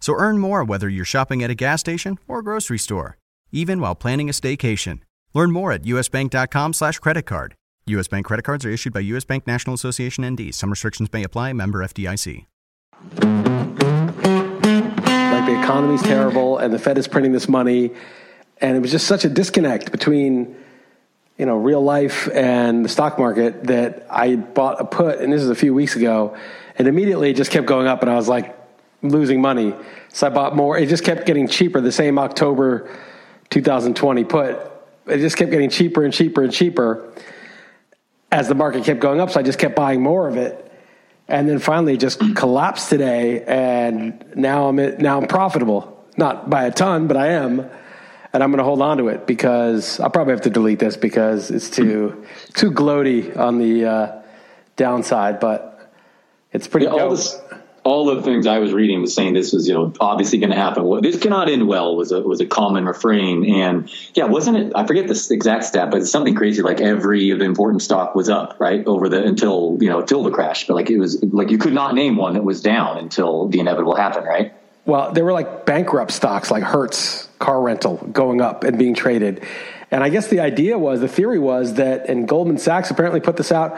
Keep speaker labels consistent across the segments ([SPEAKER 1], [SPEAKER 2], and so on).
[SPEAKER 1] So earn more whether you're shopping at a gas station or grocery store, even while planning a staycation. Learn more at usbank.com slash credit card. U.S. Bank credit cards are issued by U.S. Bank National Association ND. Some restrictions may apply. Member FDIC.
[SPEAKER 2] Like the economy's terrible and the Fed is printing this money. And it was just such a disconnect between, you know, real life and the stock market that I bought a put, and this is a few weeks ago, and immediately it just kept going up and I was like losing money. So I bought more. It just kept getting cheaper. The same October 2020 put, it just kept getting cheaper and cheaper and cheaper as the market kept going up. So I just kept buying more of it. And then finally it just collapsed today. And now I'm, now I'm profitable. Not by a ton, but I am. And I'm going to hold on to it because I'll probably have to delete this because it's too, too gloaty on the uh, downside, but it's pretty
[SPEAKER 3] yeah, all this, all the things I was reading was saying this was, you know, obviously going to happen. Well, this cannot end well was a was a common refrain, and yeah, wasn't it? I forget the exact stat, but it's something crazy. Like every important stock was up right over the until you know until the crash, but like it was like you could not name one that was down until the inevitable happened, right?
[SPEAKER 2] Well, there were like bankrupt stocks like Hertz car rental going up and being traded, and I guess the idea was the theory was that, and Goldman Sachs apparently put this out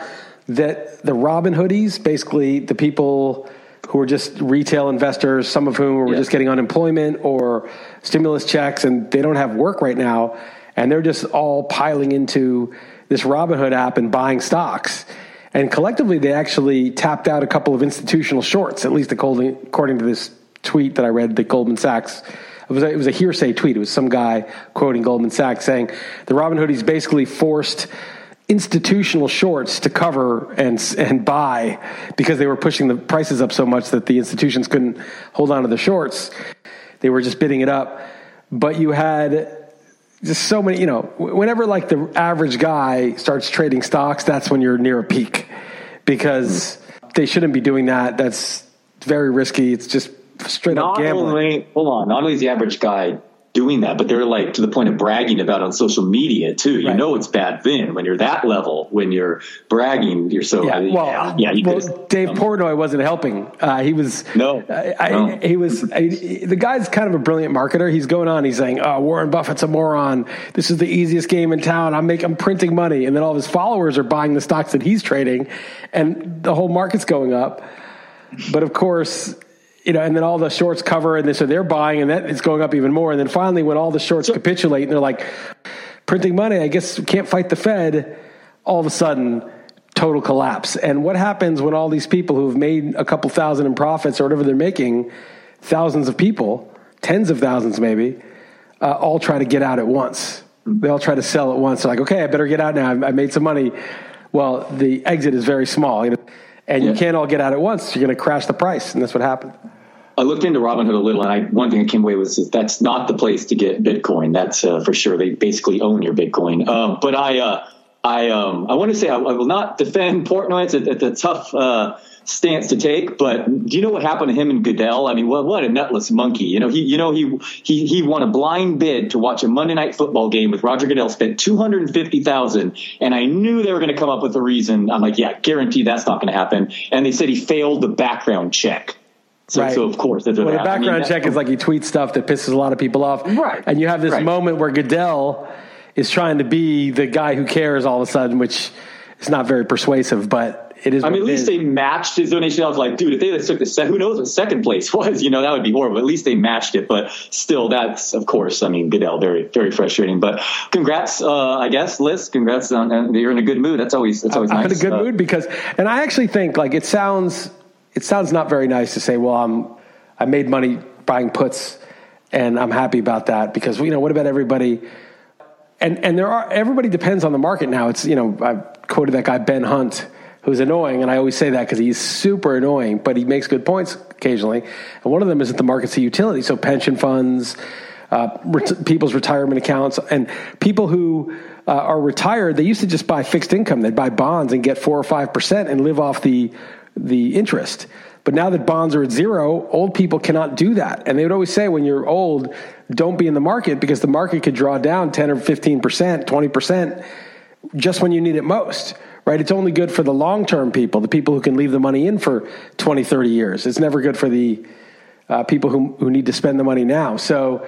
[SPEAKER 2] that the Robin Hoodies, basically the people who are just retail investors, some of whom are just getting unemployment or stimulus checks, and they don't have work right now, and they're just all piling into this Robinhood app and buying stocks. And collectively, they actually tapped out a couple of institutional shorts, at least according, according to this tweet that I read that Goldman Sachs. It was, a, it was a hearsay tweet. It was some guy quoting Goldman Sachs saying the Robinhood is basically forced institutional shorts to cover and and buy because they were pushing the prices up so much that the institutions couldn't hold on to the shorts. They were just bidding it up. But you had just so many, you know, whenever like the average guy starts trading stocks, that's when you're near a peak because hmm. they shouldn't be doing that. That's very risky. It's just straight
[SPEAKER 3] not
[SPEAKER 2] up gambling.
[SPEAKER 3] Only, hold on. Not only is the average guy doing that, but they're like to the point of bragging about on social media too. You right. know it's bad then when you're that level when you're bragging. You're so
[SPEAKER 2] yeah. Well, yeah, yeah you well, Dave um, Portnoy wasn't helping. Uh, he was
[SPEAKER 3] no,
[SPEAKER 2] I,
[SPEAKER 3] no.
[SPEAKER 2] he was I, the guy's kind of a brilliant marketer. He's going on. He's saying, "Oh, Warren Buffett's a moron. This is the easiest game in town. I'm making, I'm printing money." And then all of his followers are buying the stocks that he's trading, and the whole market's going up. But of course, you know, and then all the shorts cover, and so they're buying, and that is going up even more. And then finally, when all the shorts so, capitulate, and they're like, printing money, I guess we can't fight the Fed. All of a sudden, total collapse. And what happens when all these people who have made a couple thousand in profits or whatever they're making, thousands of people, tens of thousands maybe, uh, all try to get out at once. They all try to sell at once. They're like, okay, I better get out now. I made some money. Well, the exit is very small. You know? and yeah. you can't all get out at once. You're going to crash the price, and that's what happened.
[SPEAKER 3] I looked into Robinhood a little, and I, one thing that came away was that's not the place to get Bitcoin. That's uh, for sure. They basically own your Bitcoin. Um, but I, uh, I, um, I want to say I, I, will not defend Portnoy. It's a, it's a tough uh, stance to take. But do you know what happened to him and Goodell? I mean, what what a nutless monkey. You know, he you know he he he won a blind bid to watch a Monday night football game with Roger Goodell. Spent two hundred and fifty thousand, and I knew they were going to come up with a reason. I'm like, yeah, guarantee that's not going to happen. And they said he failed the background check. So,
[SPEAKER 2] right.
[SPEAKER 3] so of course, that's what
[SPEAKER 2] well, the background I mean, check is like he tweets stuff that pisses a lot of people off,
[SPEAKER 3] right?
[SPEAKER 2] And you have this
[SPEAKER 3] right.
[SPEAKER 2] moment where Goodell is trying to be the guy who cares all of a sudden, which is not very persuasive, but it is.
[SPEAKER 3] I mean, at least they matched his donation. I was like, dude, if they took the set, who knows what second place was? You know, that would be horrible. At least they matched it. But still, that's of course. I mean, Goodell, very very frustrating. But congrats, uh, I guess, Liss. Congrats on uh, you're in a good mood. That's always that's always
[SPEAKER 2] I'm
[SPEAKER 3] nice.
[SPEAKER 2] in a good
[SPEAKER 3] Uh,
[SPEAKER 2] mood because, and I actually think like it sounds, it sounds not very nice to say, well, I'm, I made money buying puts, and I'm happy about that because you know what about everybody? And and there are everybody depends on the market now. It's you know I've quoted that guy Ben Hunt who's annoying, and I always say that because he's super annoying, but he makes good points occasionally. And one of them is that the market's a utility, so pension funds. Uh, ret- people's retirement accounts and people who uh, are retired, they used to just buy fixed income. They'd buy bonds and get four or five percent and live off the the interest. But now that bonds are at zero, old people cannot do that. And they would always say, when you're old, don't be in the market because the market could draw down 10 or 15%, 20% just when you need it most, right? It's only good for the long term people, the people who can leave the money in for 20, 30 years. It's never good for the uh, people who, who need to spend the money now. So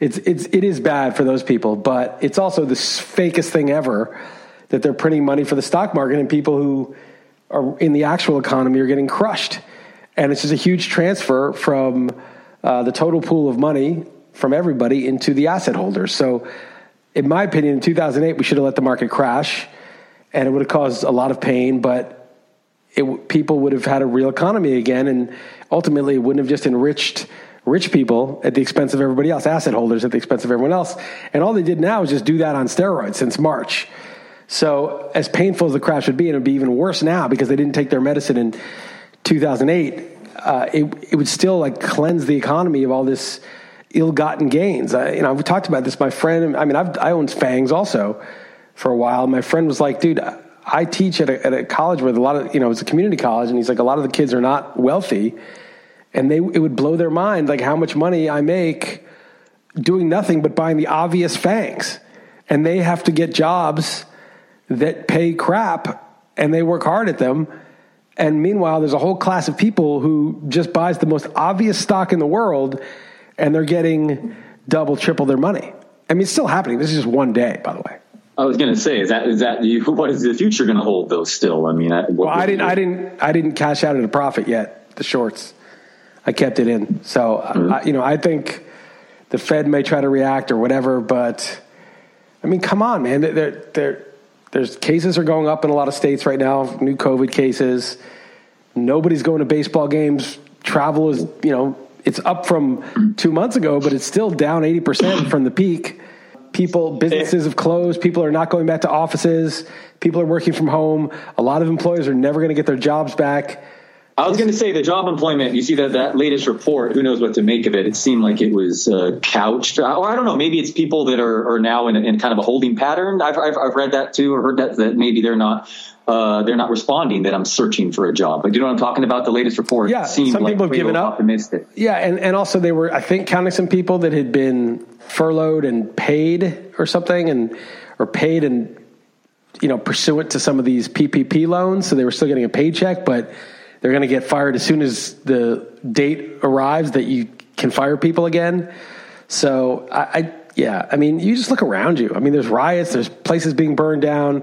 [SPEAKER 2] it's, it's, it is bad for those people, but it's also the fakest thing ever that they're printing money for the stock market and people who are in the actual economy are getting crushed. And it's just a huge transfer from uh, the total pool of money from everybody into the asset holders. So, in my opinion, in 2008, we should have let the market crash, and it would have caused a lot of pain, but it, people would have had a real economy again, and ultimately, it wouldn't have just enriched rich people at the expense of everybody else, asset holders at the expense of everyone else. And all they did now is just do that on steroids since March. So, as painful as the crash would be, and it would be even worse now because they didn't take their medicine in 2008, uh, it, it would still like cleanse the economy of all this ill-gotten gains. I, you know, I've talked about this. My friend, I mean, I've, I Fangs also for a while. My friend was like, dude, I teach at a, at a college where a lot of, you know, it's a community college. And he's like, a lot of the kids are not wealthy. And they, it would blow their mind, like how much money I make doing nothing but buying the obvious Fangs. And they have to get jobs that pay crap and they work hard at them. And meanwhile, there's a whole class of people who just buys the most obvious stock in the world and they're getting double, triple their money. I mean, it's still happening. This is just one day, by the way.
[SPEAKER 3] I was going to say, is that is that you, what is the future going to hold? Though, still, I mean, I,
[SPEAKER 2] Well, I didn't, I didn't, I didn't cash out at a profit yet. The shorts, I kept it in. So,
[SPEAKER 3] Mm-hmm.
[SPEAKER 2] I, you know, I think the Fed may try to react or whatever, but I mean, come on, man. There, there, there's cases are going up in a lot of states right now. New COVID cases. Nobody's going to baseball games. Travel is, you know, it's up from two months ago, but it's still down 80% from the peak. People, businesses have closed. People are not going back to offices. People are working from home. A lot of employers are never going to get their jobs back.
[SPEAKER 3] I was going to say the job employment. You see that that latest report. Who knows what to make of it? It seemed like it was uh, couched, or I don't know. Maybe it's people that are, are now in, a, in kind of a holding pattern. I've, I've, I've read that too, or heard that that maybe they're not uh, they're not responding. That I'm searching for a job. But you know what I'm talking about? The latest report.
[SPEAKER 2] Yeah,
[SPEAKER 3] seemed
[SPEAKER 2] some
[SPEAKER 3] like
[SPEAKER 2] people have given up.
[SPEAKER 3] Optimistic.
[SPEAKER 2] Yeah, and, and also they were, I think, counting some people that had been furloughed and paid or something, and or paid and you know pursuant to some of these PPP loans, so they were still getting a paycheck, but they're going to get fired as soon as the date arrives that you can fire people again. So I, I yeah, I mean, you just look around you. I mean, there's riots, there's places being burned down.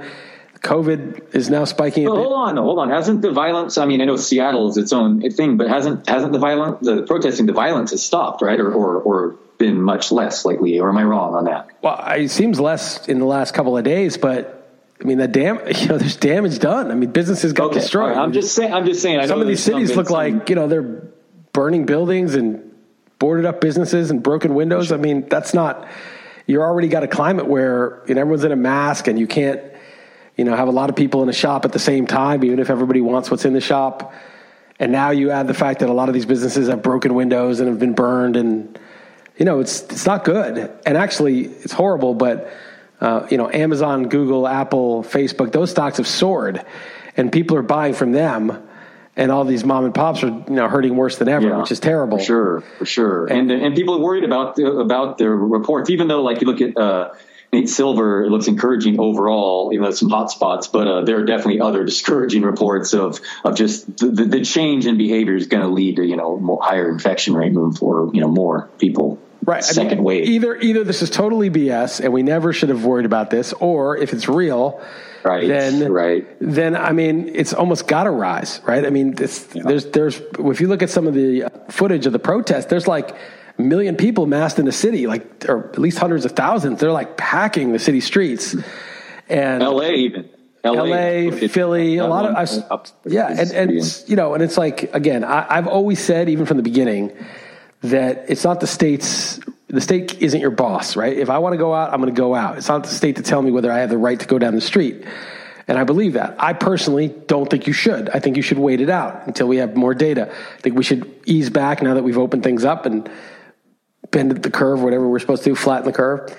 [SPEAKER 2] COVID is now spiking. a
[SPEAKER 3] Well, hold on, hold on. Hasn't the violence? I mean, I know Seattle is its own thing, but hasn't hasn't the violence, the protesting, the violence has stopped, right, or or, or been much less lately? Or am I wrong on that?
[SPEAKER 2] Well, it seems less in the last couple of days, but I mean, the dam, you know, there's damage done. I mean, businesses got destroyed.
[SPEAKER 3] All right, I'm just saying. I'm just saying. I
[SPEAKER 2] some of these cities look like you know they're burning buildings and boarded up businesses and broken windows. I mean, that's not. You're already got a climate where you know everyone's in a mask and you can't, you know, have a lot of people in a shop at the same time, even if everybody wants what's in the shop. And now you add the fact that a lot of these businesses have broken windows and have been burned, and you know it's it's not good. And actually, it's horrible. But uh, you know, Amazon, Google, Apple, Facebook, those stocks have soared, and people are buying from them. And all these mom and pops are you know hurting worse than ever,
[SPEAKER 3] Yeah,
[SPEAKER 2] which is terrible.
[SPEAKER 3] For sure, for sure. And and people are worried about the, about their reports, even though like you look at uh, Nate Silver, it looks encouraging overall, even though some hot spots. But uh, there are definitely other discouraging reports of of just the, the, the change in behavior is going to lead to you know more higher infection rate moving forward. You know more people
[SPEAKER 2] right.
[SPEAKER 3] second
[SPEAKER 2] I mean,
[SPEAKER 3] wave.
[SPEAKER 2] Either either this is totally BS and we never should have worried about this, or if it's real,
[SPEAKER 3] Right,
[SPEAKER 2] Then
[SPEAKER 3] right.
[SPEAKER 2] Then I mean, it's almost got to rise, right? I mean, this, there's there's if you look at some of the uh, footage of the protest, there's like a million people massed in the city, like or at least hundreds of thousands. They're like packing the city streets, and
[SPEAKER 3] L.A. even.
[SPEAKER 2] L.A., Philly, a lot of I've, yeah, and and you know, and it's like again, I, I've always said even from the beginning that it's not the state's the state isn't your boss, right? If I want to go out, I'm going to go out. It's not the state to tell me whether I have the right to go down the street. And I believe that. I personally don't think you should. I think you should wait it out until we have more data. I think we should ease back now that we've opened things up and bend the curve, whatever we're supposed to do, flatten the curve,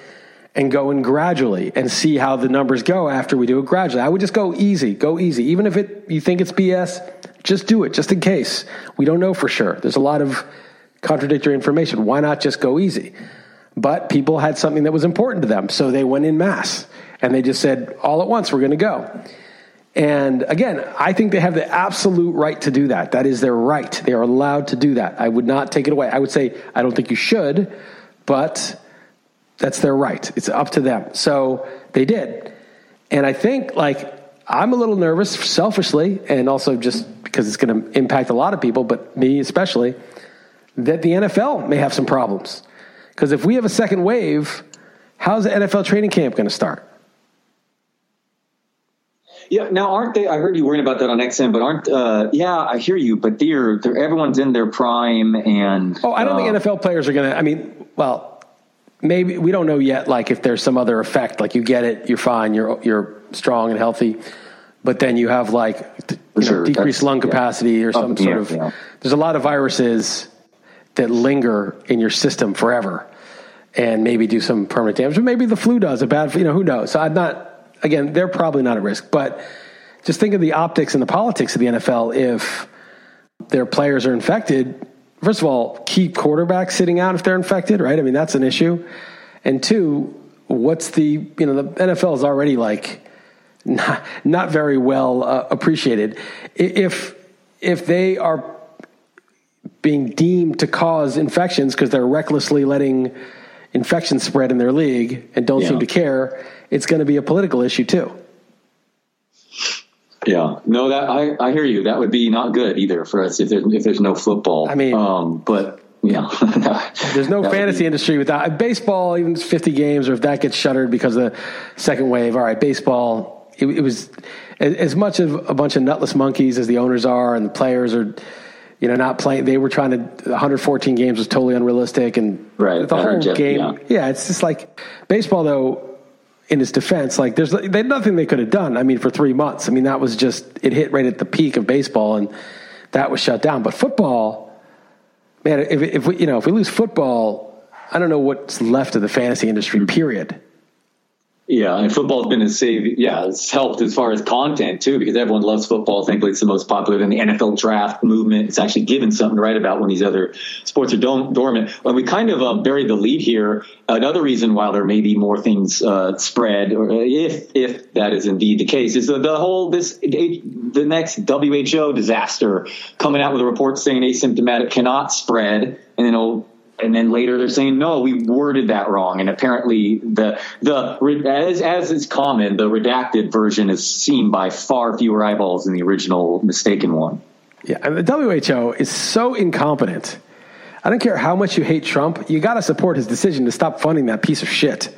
[SPEAKER 2] and go in gradually and see how the numbers go after we do it gradually. I would just go easy, go easy. Even if it you think it's BS, just do it, just in case. We don't know for sure. There's a lot of contradictory information. Why not just go easy? But people had something that was important to them, so they went in mass and they just said, all at once, we're going to go. And again, I think they have the absolute right to do that. That is their right. They are allowed to do that. I would not take it away. I would say, I don't think you should, but that's their right. It's up to them. So they did. And I think, like, I'm a little nervous selfishly, and also just because it's going to impact a lot of people, but me especially that the NFL may have some problems. Because if we have a second wave, how's the NFL training camp going to start?
[SPEAKER 3] Yeah. Now, aren't they? I heard you worrying about that on XM, but aren't? Uh, yeah, I hear you. But they're, they're everyone's in their prime, and
[SPEAKER 2] oh, I don't
[SPEAKER 3] uh,
[SPEAKER 2] think NFL players are going to. I mean, well, maybe we don't know yet. Like if there's some other effect, like you get it, you're fine, you're you're strong and healthy, but then you have like you know,
[SPEAKER 3] Sure,
[SPEAKER 2] decreased lung
[SPEAKER 3] yeah.
[SPEAKER 2] capacity or some
[SPEAKER 3] Up in the
[SPEAKER 2] sort
[SPEAKER 3] air,
[SPEAKER 2] of.
[SPEAKER 3] yeah.
[SPEAKER 2] There's a lot of viruses that linger in your system forever, and maybe do some permanent damage. Or maybe the flu does a bad. You know, who knows? So I'm not. Again, they're probably not at risk, but just think of the optics and the politics of the NFL if their players are infected. First of all, keep quarterbacks sitting out if they're infected, right? I mean, that's an issue. And two, what's the, you know, the NFL is already like not, not very well uh, appreciated. If, if they are being deemed to cause infections because they're recklessly letting infections spread in their league and don't
[SPEAKER 3] Yeah.
[SPEAKER 2] seem to care, it's going to be a political issue too.
[SPEAKER 3] Yeah, no, that I, I hear you. That would be not good either for us if there's if there's no football.
[SPEAKER 2] I mean-
[SPEAKER 3] um, but yeah,
[SPEAKER 2] There's no fantasy
[SPEAKER 3] be-
[SPEAKER 2] industry without baseball. Even 50 games, or if that gets shuttered because of the second wave. All right, baseball. It, it was as, as much of a bunch of nutless monkeys as the owners are, and the players are. You know, not playing. They were trying to. 114 games was totally unrealistic, and
[SPEAKER 3] Right,
[SPEAKER 2] the whole game.
[SPEAKER 3] yeah.
[SPEAKER 2] Yeah. it's just like baseball, though. In its defense, like there's they nothing they could have done. I mean, for three months. I mean, that was just it hit right at the peak of baseball, and that was shut down. But football, man, if, if we, you know, if we lose football, I don't know what's left of the fantasy industry. Mm-hmm. Period.
[SPEAKER 3] Yeah, and football's been a save. Yeah, it's helped as far as content too, because everyone loves football. Thankfully, it's the most popular. Then the NFL draft movement. It's actually given something to write about when these other sports are dormant. When we kind of uh, buried the lead here, another reason why there may be more things uh, spread, or if if that is indeed the case, is the, the whole this the next WHO disaster coming out with a report saying asymptomatic cannot spread, and then it'll and then later they're saying no we worded that wrong and apparently the the as as is common the redacted version is seen by far fewer eyeballs than the original mistaken one
[SPEAKER 2] Yeah, and the WHO is so incompetent. I don't care how much you hate Trump, you got to support his decision to stop funding that piece of shit.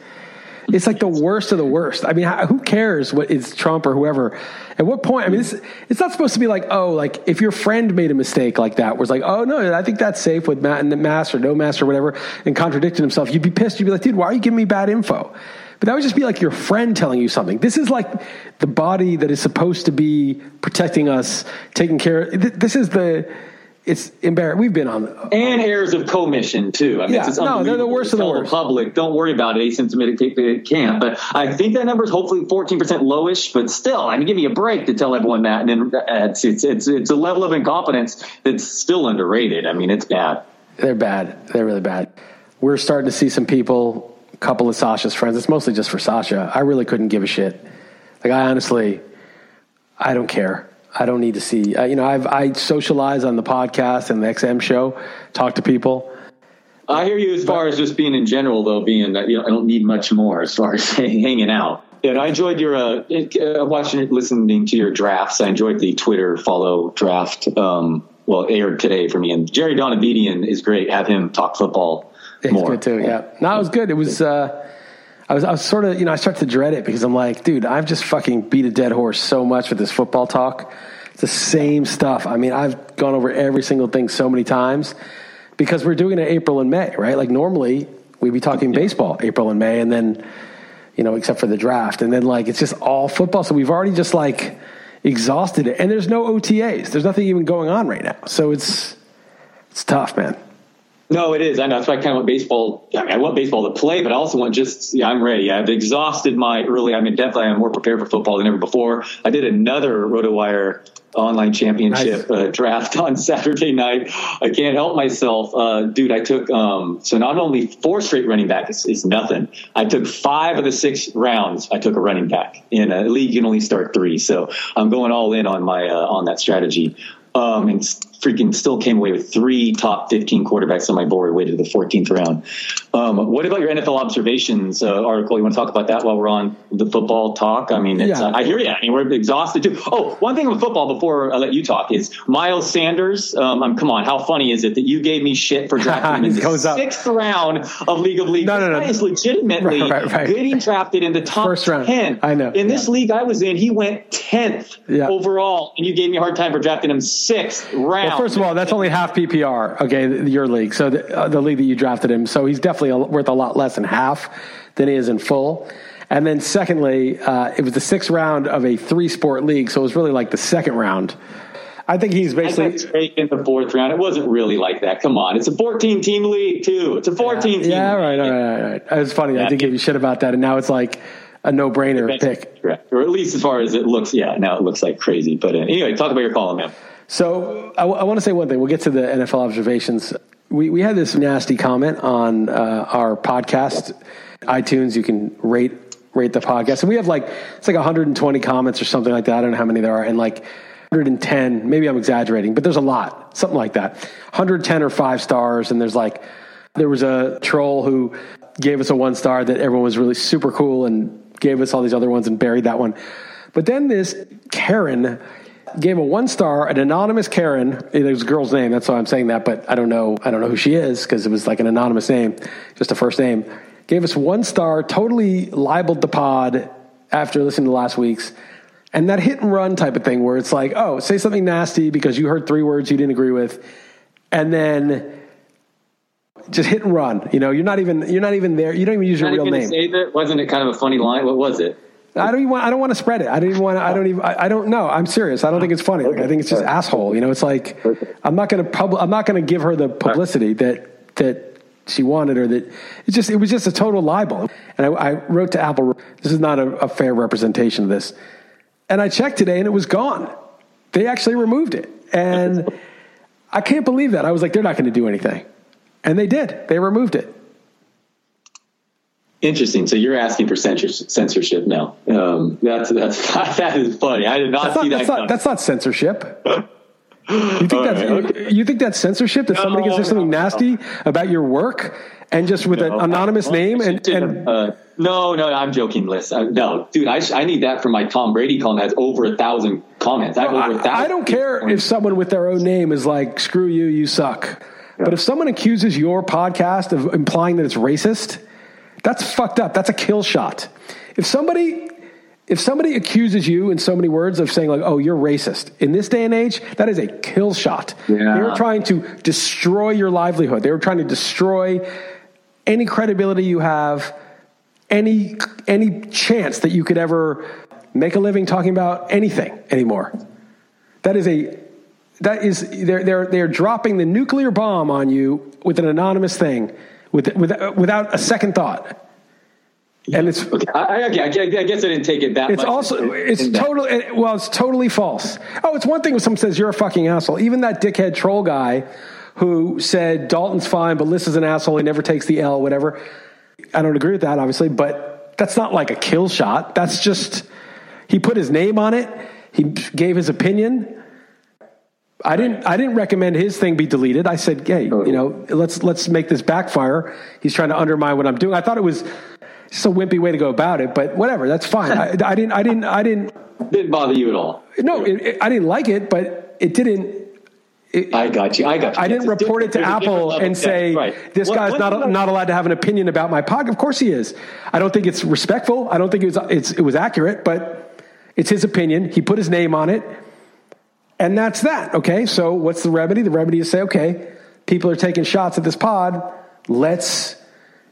[SPEAKER 2] It's like the worst of the worst. I mean, who cares what is Trump or whoever? At what point? I mean, it's, it's not supposed to be like, oh, like if your friend made a mistake like that, was like, oh no, I think that's safe with ma- mask or no mask or whatever, and contradicted himself, you'd be pissed. You'd be like, dude, why are you giving me bad info? But that would just be like your friend telling you something. This is like the body that is supposed to be protecting us, taking care. th- This is the. It's embarrassing. We've been on.
[SPEAKER 3] the, and errors of commission too. I mean,
[SPEAKER 2] Yeah,
[SPEAKER 3] it's
[SPEAKER 2] no, they're the worst of the worst.
[SPEAKER 3] public, don't worry about it. Asymptomatic it can't. But I think that number is hopefully 14% lowish. But still, I mean, give me a break to tell everyone that. And then uh, it's it's it's, it's a level of incompetence that's still underrated. I mean, it's bad.
[SPEAKER 2] They're bad. They're really bad. We're starting to see some people, a couple of Sasha's friends. It's mostly just for Sasha. I really couldn't give a shit. Like I honestly, I don't care. I don't need to see. Uh, you know, I've I socialize on the podcast and the XM show, talk to people.
[SPEAKER 3] I hear you as far as just being in general, though, being that you know, I don't need much more as far as hanging out. And I enjoyed your uh, uh, watching, listening to your drafts. I enjoyed the Twitter follow draft. Um, well, aired today for me, and Jerry Donabedian is great. Have him talk football more.
[SPEAKER 2] good too. Yeah, no, it was good. It was. Uh, I was, I was sort of, you know, I start to dread it because I'm like, dude, I've just fucking beat a dead horse so much with this football talk. It's the same stuff. I mean, I've gone over every single thing so many times because we're doing it April and May, right? Like normally we'd be talking baseball April and May, and then, you know, except for the draft, and then like it's just all football. So we've already just like exhausted it, and there's no OTAs. There's nothing even going on right now. So it's it's tough, man.
[SPEAKER 3] No, it is. I know. That's why I kind of want baseball. I, mean, I want baseball to play, but I also want just, yeah, I'm ready. I've exhausted my early, I mean, definitely I'm more prepared for football than ever before. I did another RotoWire online championship
[SPEAKER 2] Nice.
[SPEAKER 3] uh, draft on Saturday night. I can't help myself. Uh, dude, I took, um, so not only four straight running back is, is nothing. I took five of the six rounds. I took a running back in a league. You can only start three. So I'm going all in on my, uh, on that strategy. Um, and freaking still came away with three top 15 quarterbacks on my board, waited to the 14th round. Um, what about your NFL observations uh, article? You want to talk about that while we're on the football talk? I mean, it's,
[SPEAKER 2] Yeah.
[SPEAKER 3] uh, I hear you. I mean, we're exhausted too. Oh, one thing with football before I let you talk is Miles Sanders. Um, um, come on, how funny is it that you gave me shit for drafting him in the
[SPEAKER 2] goes up.
[SPEAKER 3] sixth round of League of Leagues?
[SPEAKER 2] No, no, no.
[SPEAKER 3] This is legitimately
[SPEAKER 2] Right, right, right.
[SPEAKER 3] getting drafted in the top
[SPEAKER 2] First round.
[SPEAKER 3] 10.
[SPEAKER 2] I know.
[SPEAKER 3] In this league I was in, he went 10th
[SPEAKER 2] Yeah.
[SPEAKER 3] overall, and you gave me a hard time for drafting him sixth round.
[SPEAKER 2] Well, first of all, that's only half PPR. Okay, your league. So the, uh, the league that you drafted him. So he's definitely a, worth a lot less than half than he is in full. And then secondly, uh, it was the sixth round of a three sport league, so it was really like the second round. I think he's basically.
[SPEAKER 3] in the fourth round. It wasn't really like that. Come on, it's a 14 team league too. It's a 14 team.
[SPEAKER 2] Yeah, right,
[SPEAKER 3] league.
[SPEAKER 2] right, right, right. It was funny. I
[SPEAKER 3] Yeah.
[SPEAKER 2] did give you shit about that, and now it's like a no brainer pick.
[SPEAKER 3] Correct. Or at least as far as it looks. Yeah, now it looks like crazy. But uh, anyway, talk about your column, man.
[SPEAKER 2] So I, want to say one thing. We'll get to the NFL observations. We we had this nasty comment on uh, our podcast, iTunes. You can rate rate the podcast, and we have like it's like 120 comments or something like that. I don't know how many there are, and like 110. Maybe I'm exaggerating, but there's a lot, something like that. 110 or five stars, and there's like there was a troll who gave us a one star that everyone was really super cool and gave us all these other ones and buried that one. But then this Karen gave a one star, an anonymous Karen. It was a girl's name, that's why I'm saying that, but I don't know. I don't know who she is because it was like an anonymous name, just a first name. Gave us one star, totally libeled the pod after listening to last week's. And that hit and run type of thing where it's like, oh, say something nasty because you heard three words you didn't agree with. And then just hit and run. You know, you're not even you're not even there. You don't even use your real name.
[SPEAKER 3] Say that wasn't it kind of a funny line? What was it?
[SPEAKER 2] I don't even want. I don't want to spread it. I don't even want. To, I don't even. I, I don't know. I'm serious. I don't think it's funny. Like, I think it's just asshole. You know, it's like I'm not going to pub. I'm not going to give her the publicity that that she wanted or that it's just. It was just a total libel. And I, I wrote to Apple. This is not a, a fair representation of this. And I checked today, and it was gone. They actually removed it, and I can't believe that. I was like, they're not going to do anything, and they did. They removed it.
[SPEAKER 3] Interesting. So you're asking for censors- censorship now. Um, that's that's that is funny. I did not
[SPEAKER 2] That's
[SPEAKER 3] see
[SPEAKER 2] not,
[SPEAKER 3] that.
[SPEAKER 2] that's, not, that's not censorship. You think that's
[SPEAKER 3] right,
[SPEAKER 2] you think that's censorship? That somebody can say something
[SPEAKER 3] no,
[SPEAKER 2] nasty about your work and just with an anonymous name and, and
[SPEAKER 3] uh, no, no, I'm joking, Liss. Uh, no, dude, I, I need that for my Tom Brady column. That has over a thousand comments. I, have over a thousand
[SPEAKER 2] I don't care if someone with their own name is like "screw you, you suck," but if someone accuses your podcast of implying that it's racist, that's fucked up. That's a kill shot. If somebody if somebody accuses you in so many words of saying like, "Oh, you're racist," in this day and age, that is a kill shot.
[SPEAKER 3] Yeah.
[SPEAKER 2] They were trying to destroy your livelihood. They were trying to destroy any credibility you have, any any chance that you could ever make a living talking about anything anymore. That is a that is they're they're they're dropping the nuclear bomb on you with an anonymous thing with, with uh, without a second thought. And it's
[SPEAKER 3] Okay, I, I, I guess- I didn't take it that
[SPEAKER 2] it's
[SPEAKER 3] much.
[SPEAKER 2] also it's totally well it's totally false. Oh, it's one thing when someone says you're a fucking asshole. Even that dickhead troll guy who said Dalton's fine, but Liss is an asshole. He never takes the L, whatever. I don't agree with that, obviously, but that's not like a kill shot. That's just he put his name on it. He gave his opinion. I didn't. I didn't recommend his thing be deleted. I said, "Hey, you oh. know, let's let's make this backfire." He's trying to undermine what I'm doing. I thought it was just a wimpy way to go about it, but whatever. That's fine. I, I didn't. I didn't. I didn't.
[SPEAKER 3] Didn't bother you at all.
[SPEAKER 2] No, it, it, I didn't like it, but it didn't. It,
[SPEAKER 3] I got you. I got you.
[SPEAKER 2] I didn't report it to
[SPEAKER 3] different. There's a
[SPEAKER 2] Apple and say
[SPEAKER 3] Yeah, right.
[SPEAKER 2] this
[SPEAKER 3] One-
[SPEAKER 2] guy's
[SPEAKER 3] one
[SPEAKER 2] not
[SPEAKER 3] I-
[SPEAKER 2] not allowed to have an opinion about my podcast. Of course he is. I don't think it's respectful. I don't think it was it's, it was accurate, but it's his opinion. He put his name on it, and that's that. Okay, so what's the remedy? The remedy is say, okay, people are taking shots at this pod. Let's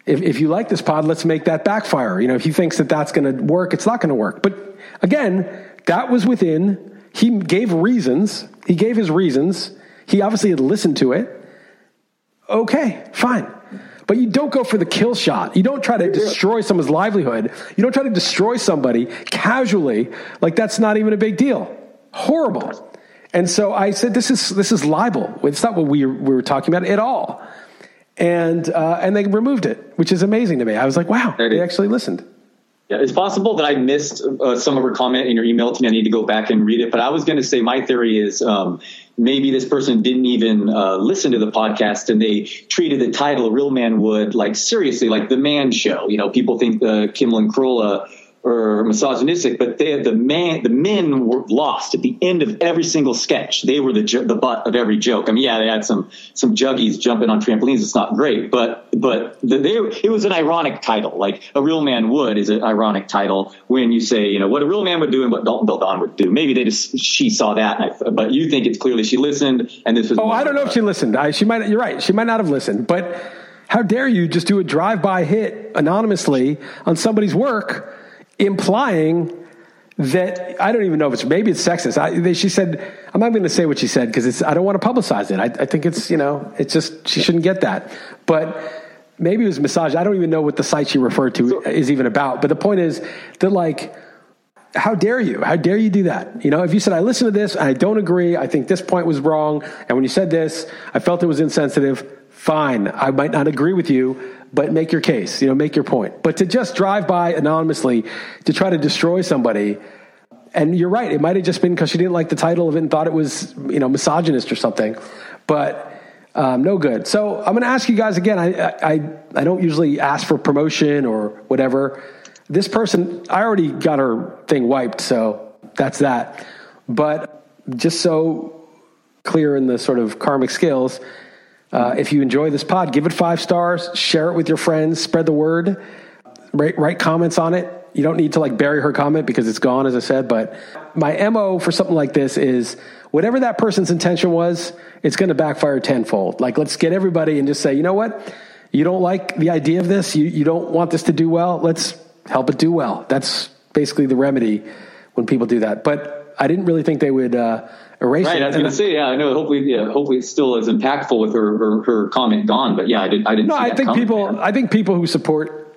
[SPEAKER 2] if, if you like this pod, let's make that backfire. You know, if he thinks that that's going to work, it's not going to work. But again, that was within. He gave reasons. He gave his reasons. He obviously had listened to it. Okay, fine. But you don't go for the kill shot. You don't try to destroy someone's livelihood. You don't try to destroy somebody casually. Like that's not even a big deal. Horrible. And so I said, this is, this is libel. It's not what we, we were talking about at all. And, uh, and they removed it, which is amazing to me. I was like, wow, they actually listened.
[SPEAKER 3] Yeah, it's possible that I missed uh, some of her comment in your email to me. I need to go back and read it. But I was going to say my theory is um, maybe this person didn't even uh, listen to the podcast and they treated the title "Real Man Would" like seriously, like the Man Show. You know, people think uh, Kimmel and Are misogynistic, but they, the man, the men were lost at the end of every single sketch. They were the the butt of every joke. I mean, yeah, they had some some juggies jumping on trampolines. It's not great, but but the, they it was an ironic title. Like a real man would is an ironic title when you say you know what a real man would do and what Dalton Del Don would do. Maybe they just she saw that, I, but you think it's clearly she listened and this was.
[SPEAKER 2] Oh, I don't know if she listened. I, she might. You're right. She might not have listened. But how dare you just do a drive-by hit anonymously on somebody's work, implying that I don't even know if it's maybe it's sexist. I, they, she said, I'm not going to say what she said because it's I don't want to publicize it. I, I think it's you know it's just she shouldn't get that. But maybe it was massage. I don't even know what the site she referred to is even about. But the point is that like how dare you? How dare you do that? You know, if you said, I listen to this and I don't agree, I think this point was wrong, and when you said this, I felt it was insensitive, fine. I might not agree with you, but make your case, you know, make your point. But to just drive by anonymously to try to destroy somebody, and you're right, it might have just been because she didn't like the title of it and thought it was, you know, misogynist or something, but um, no good. So I'm going to ask you guys again. I, I, I don't usually ask for promotion or whatever this person, I already got her thing wiped, so that's that. But just so clear in the sort of karmic scales, uh, if you enjoy this pod, give it five stars, share it with your friends, spread the word, write, write comments on it. You don't need to like bury her comment because it's gone, as I said. But my MO for something like this is whatever that person's intention was, it's going to backfire tenfold. Like, let's get everybody and just say, you know what? You don't like the idea of this. You, you don't want this to do well. Let's help it do well. That's basically the remedy when people do that. But I didn't really think they would uh, erase
[SPEAKER 3] Right,
[SPEAKER 2] it.
[SPEAKER 3] I was going to say, yeah, I know. Hopefully, yeah, hopefully, it still is impactful with her her, her comment gone. But yeah, I did. I didn't.
[SPEAKER 2] No,
[SPEAKER 3] see
[SPEAKER 2] I
[SPEAKER 3] that
[SPEAKER 2] think
[SPEAKER 3] comment,
[SPEAKER 2] people.
[SPEAKER 3] man.
[SPEAKER 2] I think people who support.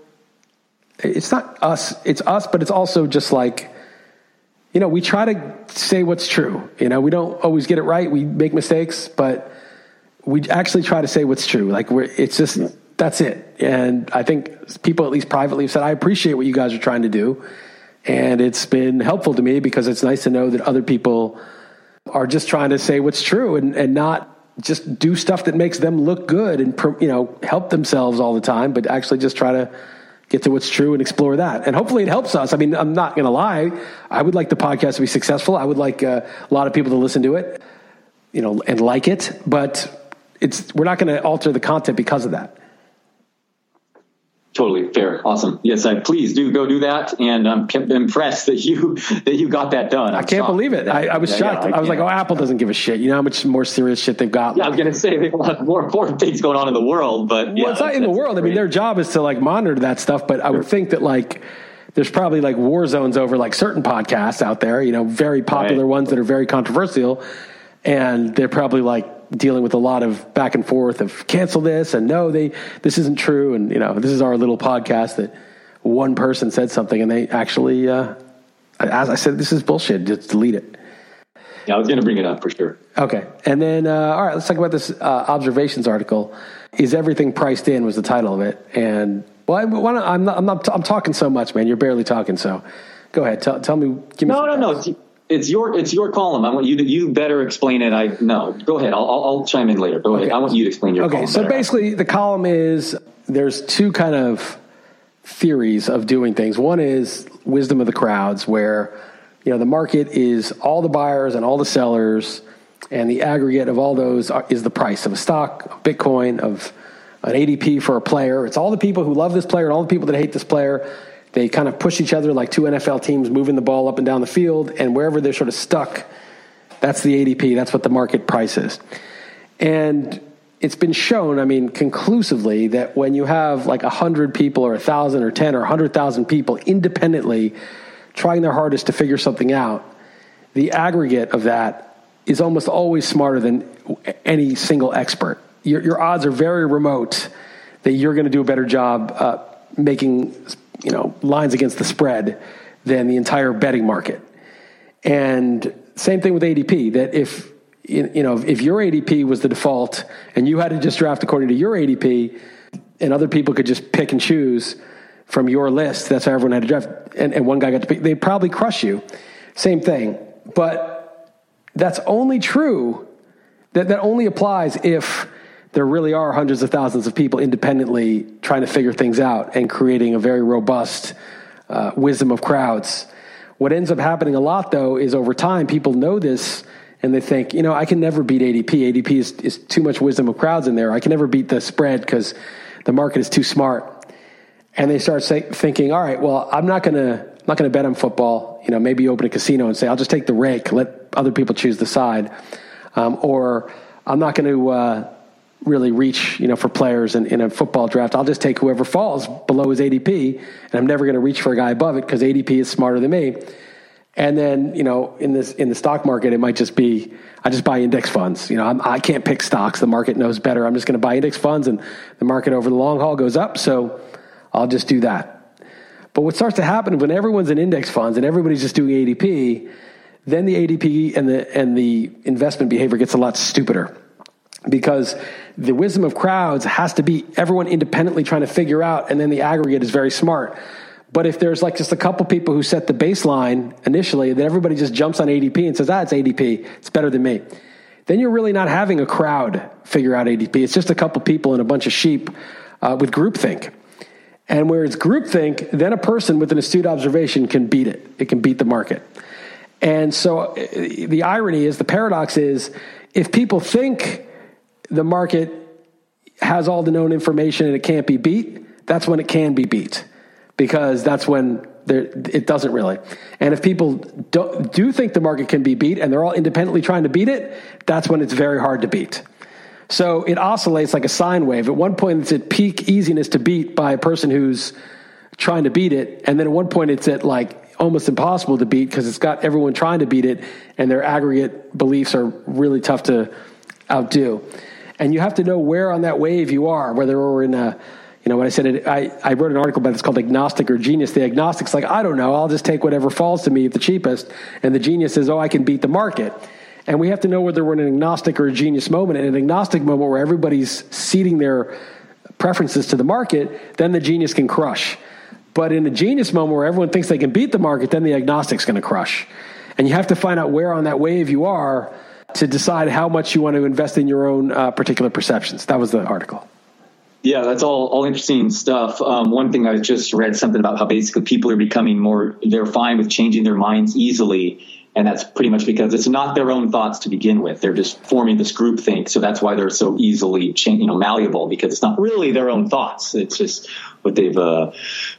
[SPEAKER 2] It's not us. It's us, but it's also just like, you know, we try to say what's true. You know, we don't always get it right. We make mistakes, but we actually try to say what's true. Like we're. It's just that's it. And I think people, at least privately, have said, "I appreciate what you guys are trying to do," and it's been helpful to me because it's nice to know that other people are just trying to say what's true and, and not just do stuff that makes them look good and you know help themselves all the time, but actually just try to get to what's true and explore that. And hopefully it helps us. I mean, I'm not going to lie. I would like the podcast to be successful. I would like uh, a lot of people to listen to it, you know, and like it. But it's we're not going to alter the content because of that.
[SPEAKER 3] Totally fair, awesome. Yes, I please do go do that, and I'm impressed that you that you got that done.
[SPEAKER 2] I can't believe it. I, I was
[SPEAKER 3] Yeah,
[SPEAKER 2] shocked.
[SPEAKER 3] yeah,
[SPEAKER 2] I was like, oh, Apple doesn't give a shit. You know how much more serious shit they've got.
[SPEAKER 3] Yeah, I was going to say they have a lot more important things going on in the world, but yeah,
[SPEAKER 2] well, it's not in the world. I mean, their job is to like monitor that stuff, but I would think that like there's probably like war zones over like certain podcasts out there, you know, very popular
[SPEAKER 3] Right.
[SPEAKER 2] ones that are very controversial, and they're probably like dealing with a lot of back and forth of cancel this and no, they this isn't true, and you know, this is our little podcast that one person said something and they actually, uh, as I said, this is bullshit. Just delete it.
[SPEAKER 3] Yeah, I was going to bring it up for sure.
[SPEAKER 2] Okay. And then, uh, all right, let's talk about this uh, observations article. Is everything priced in? Was the title of it. And well, I, why don't, I'm not, I'm not, I'm talking so much, man. You're barely talking. So go ahead. Tell, tell me, give me
[SPEAKER 3] No, no, no. It's your it's your column. I want you to you better explain it. I no, go ahead. I'll, I'll, I'll chime in later. Go okay. ahead. I want you to explain your.
[SPEAKER 2] Okay, so
[SPEAKER 3] better.
[SPEAKER 2] basically, the column is there's two kind of theories of doing things. One is wisdom of the crowds, where you know the market is all the buyers and all the sellers, and the aggregate of all those are, is the price of a stock, of Bitcoin, of an ADP for a player. It's all the people who love this player and all the people that hate this player they kind of push each other like two NFL teams moving the ball up and down the field, and wherever they're sort of stuck, that's the ADP. That's what the market price is. And it's been shown, I mean, conclusively, that when you have like 100 people or 1,000 or 10 or 100,000 people independently trying their hardest to figure something out, the aggregate of that is almost always smarter than any single expert. Your, your odds are very remote that you're going to do a better job uh, making you know lines against the spread than the entire betting market. And same thing with ADP. That if you know if your ADP was the default and you had to just draft according to your ADP, and other people could just pick and choose from your list, that's how everyone had to draft. And, and one guy got to pick. They'd probably crush you. Same thing, but that's only true. That that only applies if there really are hundreds of thousands of people independently trying to figure things out and creating a very robust uh, wisdom of crowds. What ends up happening a lot, though, is over time, people know this and they think, you know, I can never beat ADP. ADP is, is too much wisdom of crowds in there. I can never beat the spread because the market is too smart. And they start say, thinking, all right, well, I'm not going to. I'm not going to bet on football. You know, maybe open a casino and say, I'll just take the rake, let other people choose the side. Um, or I'm not going to, uh, really reach, you know, for players in, in a football draft. I'll just take whoever falls below his ADP, and I'm never going to reach for a guy above it because ADP is smarter than me. And then, you know, in this in the stock market, it might just be I just buy index funds. You know, I'm, I can not pick stocks. The market knows better. I'm just going to buy index funds, and the market over the long haul goes up. So I'll just do that. But what starts to happen when everyone's in index funds and everybody's just doing ADP, then the ADP and the and the investment behavior gets a lot stupider because the wisdom of crowds has to be everyone independently trying to figure out, and then the aggregate is very smart. But if there's like just a couple people who set the baseline initially, then everybody just jumps on ADP and says, ah, it's ADP, it's better than me. Then you're really not having a crowd figure out ADP. It's just a couple people and a bunch of sheep uh, with groupthink. And where it's groupthink, then a person with an astute observation can beat it. It can beat the market. And so uh, the irony is, the paradox is, if people think the market has all the known information and it can't be beat, that's when it can be beat because that's when there, it doesn't really. And if people do, do think the market can be beat and they're all independently trying to beat it, that's when it's very hard to beat. So it oscillates like a sine wave. At one point, it's at peak easiness to beat by a person who's trying to beat it. And then at one point, it's at like almost impossible to beat because it's got everyone trying to beat it and their aggregate beliefs are really tough to outdo and you have to know where on that wave you are, whether we're in a you know, when I said it, I, I wrote an article about this called Agnostic or Genius. The agnostic's like, I don't know, I'll just take whatever falls to me at the cheapest. And the genius says, oh, I can beat the market. And we have to know whether we're in an agnostic or a genius moment. In an agnostic moment where everybody's ceding their preferences to the market, then the genius can crush. But in a genius moment where everyone thinks they can beat the market, then the agnostic's going to crush. And you have to find out where on that wave you are to decide how much you want to invest in your own uh, particular perceptions. That was the article.
[SPEAKER 3] Yeah, that's all all interesting stuff. Um, one thing I just read something about how basically people are becoming more they're fine with changing their minds easily, and that's pretty much because it's not their own thoughts to begin with. They're just forming this group think, so that's why they're so easily change, you know malleable because it's not really their own thoughts. It's just what they've uh,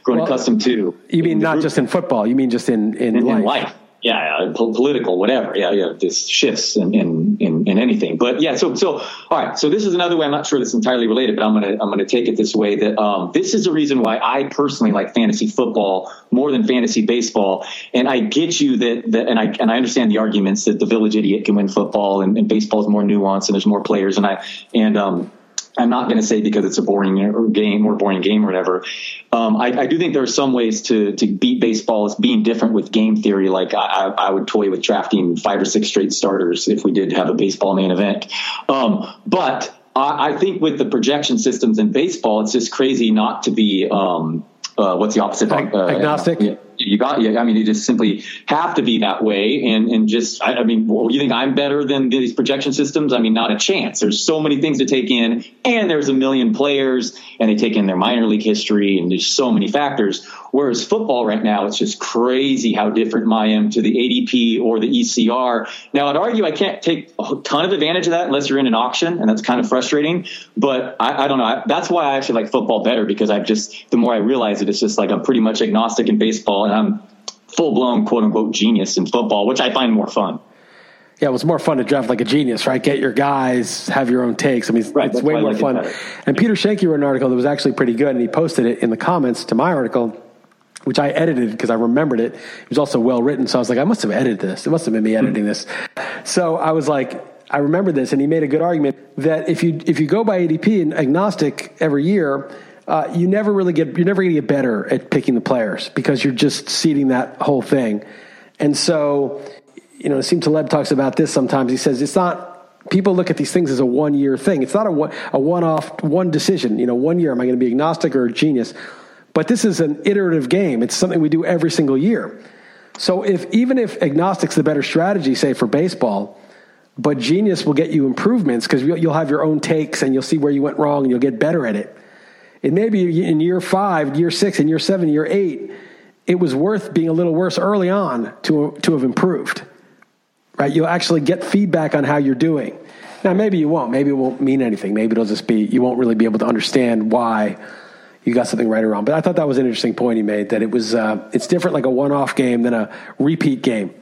[SPEAKER 3] grown well, accustomed to.
[SPEAKER 2] You mean not just in football? You mean just in in,
[SPEAKER 3] in
[SPEAKER 2] life?
[SPEAKER 3] In life yeah, political, whatever. Yeah, yeah, this shifts in, in, in, in, anything. But yeah, so, so, all right. So this is another way. I'm not sure this is entirely related, but I'm to, I'm to take it this way that, um, this is a reason why I personally like fantasy football more than fantasy baseball. And I get you that, that and I, and I understand the arguments that the village idiot can win football and, and baseball is more nuanced and there's more players. And I, and, um, I'm not going to say because it's a boring game or boring game or whatever. Um, I, I, do think there are some ways to to beat baseball as being different with game theory. Like I, I, would toy with drafting five or six straight starters if we did have a baseball main event. Um, but I, I, think with the projection systems in baseball, it's just crazy not to be. Um, uh, what's the opposite?
[SPEAKER 2] Uh, agnostic.
[SPEAKER 3] Yeah, You got, I mean, you just simply have to be that way. And, and just, I, I mean, well, you think I'm better than these projection systems? I mean, not a chance. There's so many things to take in and there's a million players and they take in their minor league history and there's so many factors. Whereas football right now, it's just crazy how different I am to the ADP or the ECR. Now, I'd argue I can't take a ton of advantage of that unless you're in an auction, and that's kind of frustrating. But I, I don't know. I, that's why I actually like football better because I've just, the more I realize it, it's just like I'm pretty much agnostic in baseball and I'm full blown quote unquote genius in football, which I find more fun.
[SPEAKER 2] Yeah, it was more fun to draft like a genius, right? Get your guys, have your own takes. I mean, it's,
[SPEAKER 3] Right,
[SPEAKER 2] it's way more
[SPEAKER 3] like
[SPEAKER 2] fun. And Peter Schoenke wrote an article that was actually pretty good, and he posted it in the comments to my article, which I edited because I remembered it. It was also well written, so I was like, I must have edited this. It must have been me editing this. So I was like, I remember this, and he made a good argument that if you if you go by ADP and agnostic every year, uh, you never really get you're never going to get better at picking the players because you're just seeding that whole thing. And so, you know, Nassim Taleb talks about this sometimes. He says it's not. People look at these things as a one year thing. It's not a one, a one off one decision. You know, one year am I going to be agnostic or a genius? But this is an iterative game. It's something we do every single year. So if even if agnostic's the better strategy, say for baseball, but genius will get you improvements because you'll have your own takes and you'll see where you went wrong and you'll get better at it. It may be in year five, year six, and year seven, year eight, it was worth being a little worse early on to to have improved. Right? You'll actually get feedback on how you're doing. Now maybe you won't. Maybe it won't mean anything. Maybe it'll just be you won't really be able to understand why you got something right or wrong. But I thought that was an interesting point he made that it was uh, it's different like a one off game than a repeat game.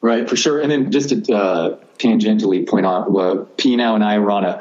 [SPEAKER 3] Right, for sure. And then just to uh, tangentially point out, uh, Pino and I were on a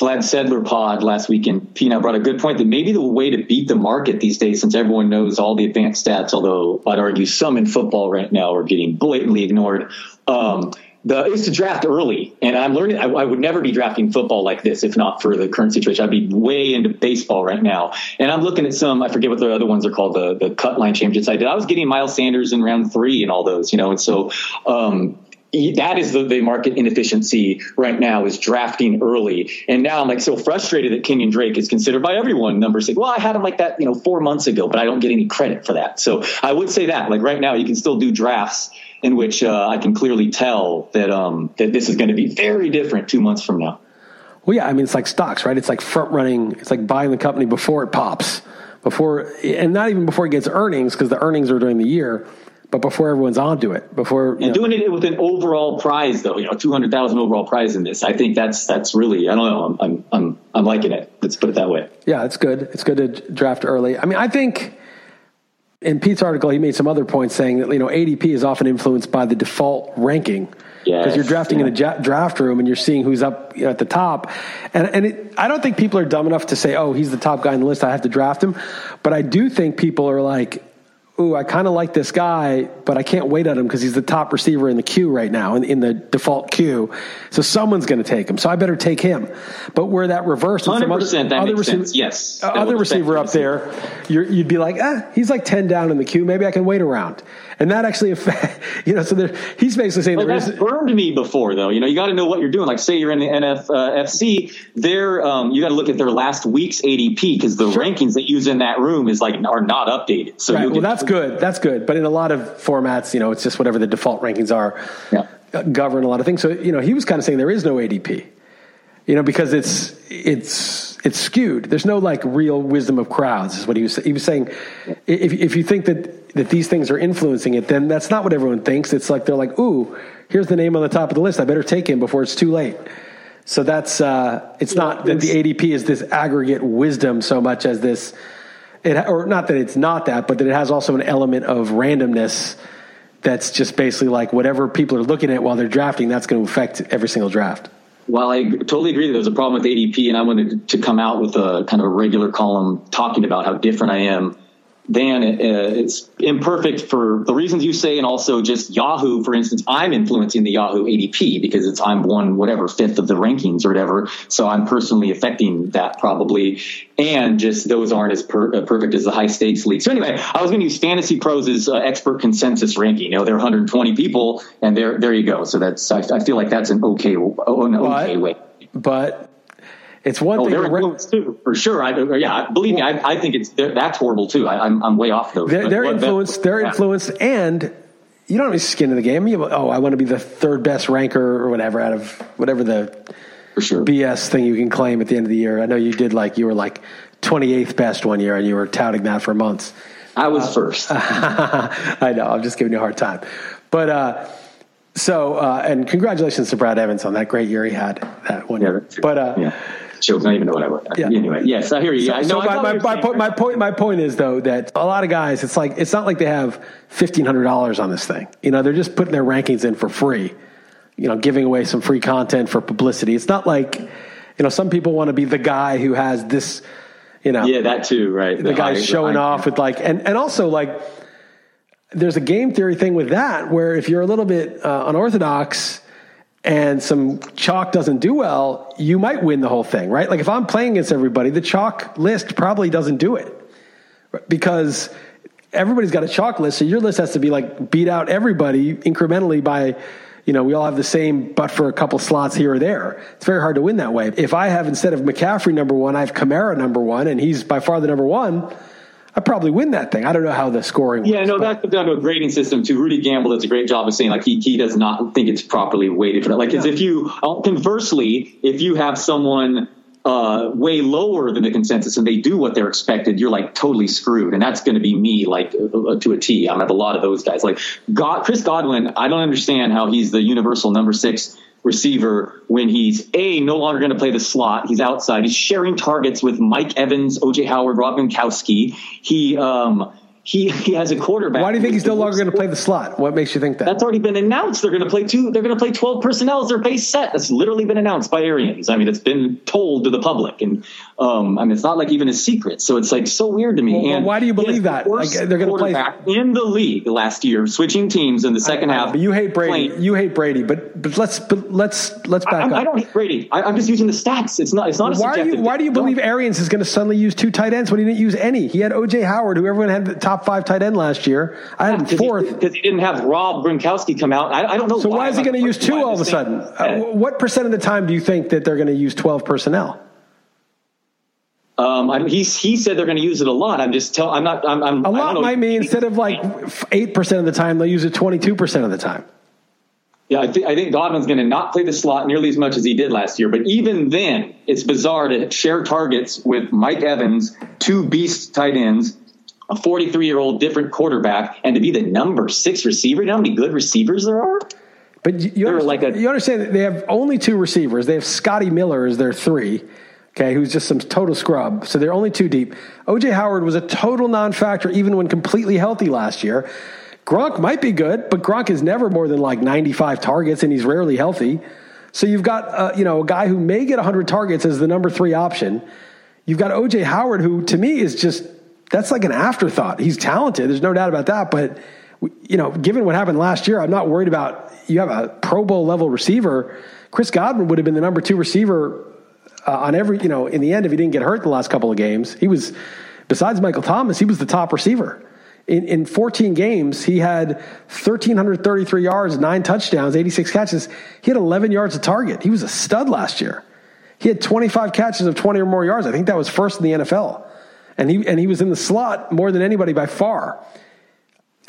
[SPEAKER 3] Vlad Sedler pod last week, and Pino brought a good point that maybe the way to beat the market these days, since everyone knows all the advanced stats, although I'd argue some in football right now are getting blatantly ignored, um, the, is to draft early. And I'm learning, I, I would never be drafting football like this if not for the current situation. I'd be way into baseball right now. And I'm looking at some, I forget what the other ones are called, the, the cut line championships I did. I was getting Miles Sanders in round three and all those, you know, and so, um, that is the, the market inefficiency right now is drafting early. And now I'm like so frustrated that Kenyon Drake is considered by everyone number six. Well, I had him like that, you know, four months ago, but I don't get any credit for that. So I would say that like right now you can still do drafts in which uh, I can clearly tell that um, that this is going to be very different two months from now.
[SPEAKER 2] Well, yeah, I mean, it's like stocks, right? It's like front running. It's like buying the company before it pops, before, and not even before it gets earnings, because the earnings are during the year, but before everyone's onto it. Before
[SPEAKER 3] And
[SPEAKER 2] know,
[SPEAKER 3] doing it with an overall prize, though, you know, two hundred thousand overall prize in this, I think that's that's really, I don't know, I'm I'm I'm, I'm liking it. Let's put it that way.
[SPEAKER 2] yeah, it's good. It's good to draft early. I mean, I think in Pete's article, he made some other points saying that you know ADP is often influenced by the default ranking. Because
[SPEAKER 3] Yes,
[SPEAKER 2] you're drafting
[SPEAKER 3] yeah.
[SPEAKER 2] in a draft room and you're seeing who's up at the top, and and it, I don't think people are dumb enough to say, "Oh, he's the top guy on the list. I have to draft him." But I do think people are like, "Ooh, I kind of like this guy, but I can't wait on him because he's the top receiver in the queue right now, in, in the default queue. So someone's going to take him. So I better take him." But where that reverse, other,
[SPEAKER 3] 100% that
[SPEAKER 2] other
[SPEAKER 3] makes
[SPEAKER 2] receiver-
[SPEAKER 3] sense. Yes.
[SPEAKER 2] uh, other receiver up there, you're, you'd be like, ah, he's like ten down in the queue. Maybe I can wait around, and that actually affect, you know. So there, he's basically saying
[SPEAKER 3] Well,
[SPEAKER 2] there
[SPEAKER 3] that's
[SPEAKER 2] is.
[SPEAKER 3] burned me before, though. You know, you got to know what you're doing. Like, say you're in the NF, uh, FC, they're, um, you got to look at their last week's ADP because the rankings they use in that room is like are not updated. So
[SPEAKER 2] Right. Well,
[SPEAKER 3] get-
[SPEAKER 2] that's good. That's good. But in a lot of formats, you know, it's just whatever the default rankings are
[SPEAKER 3] Yeah.
[SPEAKER 2] uh, govern a lot of things. So, you know, he was kind of saying there is no ADP, you know, because it's, it's, it's skewed. There's no like real wisdom of crowds is what he was, he was saying. If, if you think that, that these things are influencing it, then that's not what everyone thinks. It's like, they're like, ooh, here's the name on the top of the list. I better take him before it's too late. So that's, uh, it's not that the ADP is this aggregate wisdom so much as this, it, or not that it's not that, but that it has also an element of randomness that's just basically like whatever people are looking at while they're drafting, that's going to affect every single draft.
[SPEAKER 3] Well, I totally agree that there's a problem with ADP, and I wanted to come out with a kind of a regular column talking about how different I am. Dan, uh, it's imperfect for the reasons you say, and also just Yahoo, for instance. I'm influencing the Yahoo ADP because it's I'm one whatever fifth of the rankings or whatever, so I'm personally affecting that probably. And just those aren't as per, uh, perfect as the high stakes league. So anyway, I was going to use Fantasy Pros' uh, expert consensus ranking. You know, there are 120 people, and there there you go. So that's I, I feel like that's an okay an okay
[SPEAKER 2] But-
[SPEAKER 3] way.
[SPEAKER 2] But It's one
[SPEAKER 3] Oh,
[SPEAKER 2] thing.
[SPEAKER 3] they're
[SPEAKER 2] to
[SPEAKER 3] influenced too, for sure. I, yeah, believe me, I, I think it's that's horrible too. I, I'm I'm way off those.
[SPEAKER 2] They're, they're influenced. They're
[SPEAKER 3] yeah.
[SPEAKER 2] influenced, and you don't have any skin in the game. You, oh, I want to be the third best ranker or whatever out of whatever the
[SPEAKER 3] for sure.
[SPEAKER 2] BS thing you can claim at the end of the year. I know you did like you were like 28th best one year, and you were touting that for months.
[SPEAKER 3] I was first.
[SPEAKER 2] I know. I'm just giving you a hard time, but uh, so uh, and congratulations to Brad Evans on that great year he had that one
[SPEAKER 3] Yeah,
[SPEAKER 2] year. But uh,
[SPEAKER 3] yeah, jokes. I don't even know what I was.
[SPEAKER 2] Yeah.
[SPEAKER 3] Anyway, yes, I hear you.
[SPEAKER 2] So,
[SPEAKER 3] I
[SPEAKER 2] so
[SPEAKER 3] know.
[SPEAKER 2] My, my, my, point, my point my point is though that a lot of guys it's like it's not like they have fifteen hundred dollars on this thing. You know, they're just putting their rankings in for free. You know, giving away some free content for publicity. It's not like you know some people want to be the guy who has this. You know,
[SPEAKER 3] Yeah, that too. Right.
[SPEAKER 2] the guy's
[SPEAKER 3] high-
[SPEAKER 2] showing
[SPEAKER 3] high-
[SPEAKER 2] off with like and and also like there's a game theory thing with that where if you're a little bit uh, unorthodox and some chalk doesn't do well you might win the whole thing right? Like if i'm playing against everybody the chalk list probably doesn't do it. Because everybody's got a chalk list so your list has to be like beat out everybody incrementally by you know we all have the same but for a couple slots here or there. It's very hard to win that way. If i have instead of mccaffrey number one i have Kamara number one and he's by far the number one I probably win that thing. I don't know how the scoring.
[SPEAKER 3] Yeah,
[SPEAKER 2] works,
[SPEAKER 3] no, that comes down to a grading system too. Rudy Gamble does a great job of saying like he, he does not think it's properly weighted for that. Like, as if you uh, conversely, if you have someone uh, way lower than the consensus and they do what they're expected, you're like totally screwed. And that's going to be me, like uh, to a T. I have a lot of those guys. Like God, Chris Godwin, I don't understand how he's the universal number six receiver when he's a no longer going to play the slot. He's outside. He's sharing targets with Mike Evans, OJ Howard, Rob Gronkowski. He um he he has a quarterback.
[SPEAKER 2] Why do you think he's no longer going to play the slot? What makes you think that?
[SPEAKER 3] that's already been announced. They're going to play two. They're going to play twelve personnel as their base set. That's literally been announced by Arians. I mean, it's been told to the public, and um, I mean, it's not like even a secret. So it's like so weird to me.
[SPEAKER 2] Well,
[SPEAKER 3] and
[SPEAKER 2] why do you believe that? Like, they're gonna play-
[SPEAKER 3] in the league last year, switching teams in the second
[SPEAKER 2] I know,
[SPEAKER 3] half.
[SPEAKER 2] But you hate Brady.
[SPEAKER 3] playing-
[SPEAKER 2] You hate Brady. But but let's but let's let's back
[SPEAKER 3] I,
[SPEAKER 2] up.
[SPEAKER 3] I don't hate Brady. I, I'm just using the stats. It's not. It's not. a
[SPEAKER 2] why are you Why do you believe Arians is going to suddenly use two tight ends when he didn't use any? He had OJ Howard, who everyone had the top five tight end last year. I had him fourth.
[SPEAKER 3] because he didn't have Rob Gronkowski come out. I, I don't know.
[SPEAKER 2] So why is he going to use two all of a sudden? Uh, what percent of the time do you think that they're going to use twelve personnel?
[SPEAKER 3] Um, I, he's, he said they're going to use it a lot. I'm just tell. I'm not. I'm. I'm
[SPEAKER 2] A
[SPEAKER 3] I
[SPEAKER 2] lot might mean instead of like eight percent of the time, they'll use it twenty two percent of the time.
[SPEAKER 3] Yeah, I, th- I think Godwin's going to not play the slot nearly as much as he did last year. But even then, it's bizarre to share targets with Mike Evans, two beast tight ends, a 43 year old different quarterback, and to be the number six receiver. You know how many good receivers there are?
[SPEAKER 2] But you, you, understand,
[SPEAKER 3] like a-
[SPEAKER 2] you understand that they have only two receivers. They have Scotty Miller as their three, okay, who's just some total scrub. So they're only two deep. OJ Howard was a total non factor even when completely healthy last year. Gronk might be good, but Gronk is never more than like 95 targets and he's rarely healthy. So you've got uh, you know a guy who may get 100 targets as the number three option. You've got OJ Howard, who to me is just that's like an afterthought. He's talented, there's no doubt about that. But you know, given what happened last year, I'm not worried about. You have a Pro Bowl level receiver. Chris Godwin would have been the number two receiver uh, on every. You know, in the end, if he didn't get hurt the last couple of games, he was besides Michael Thomas, he was the top receiver. In, in 14 games, he had 1,333 yards, nine touchdowns, 86 catches. He had 11 yards a target. He was a stud last year. He had 25 catches of 20 or more yards. I think that was first in the NFL. And he, and he was in the slot more than anybody by far.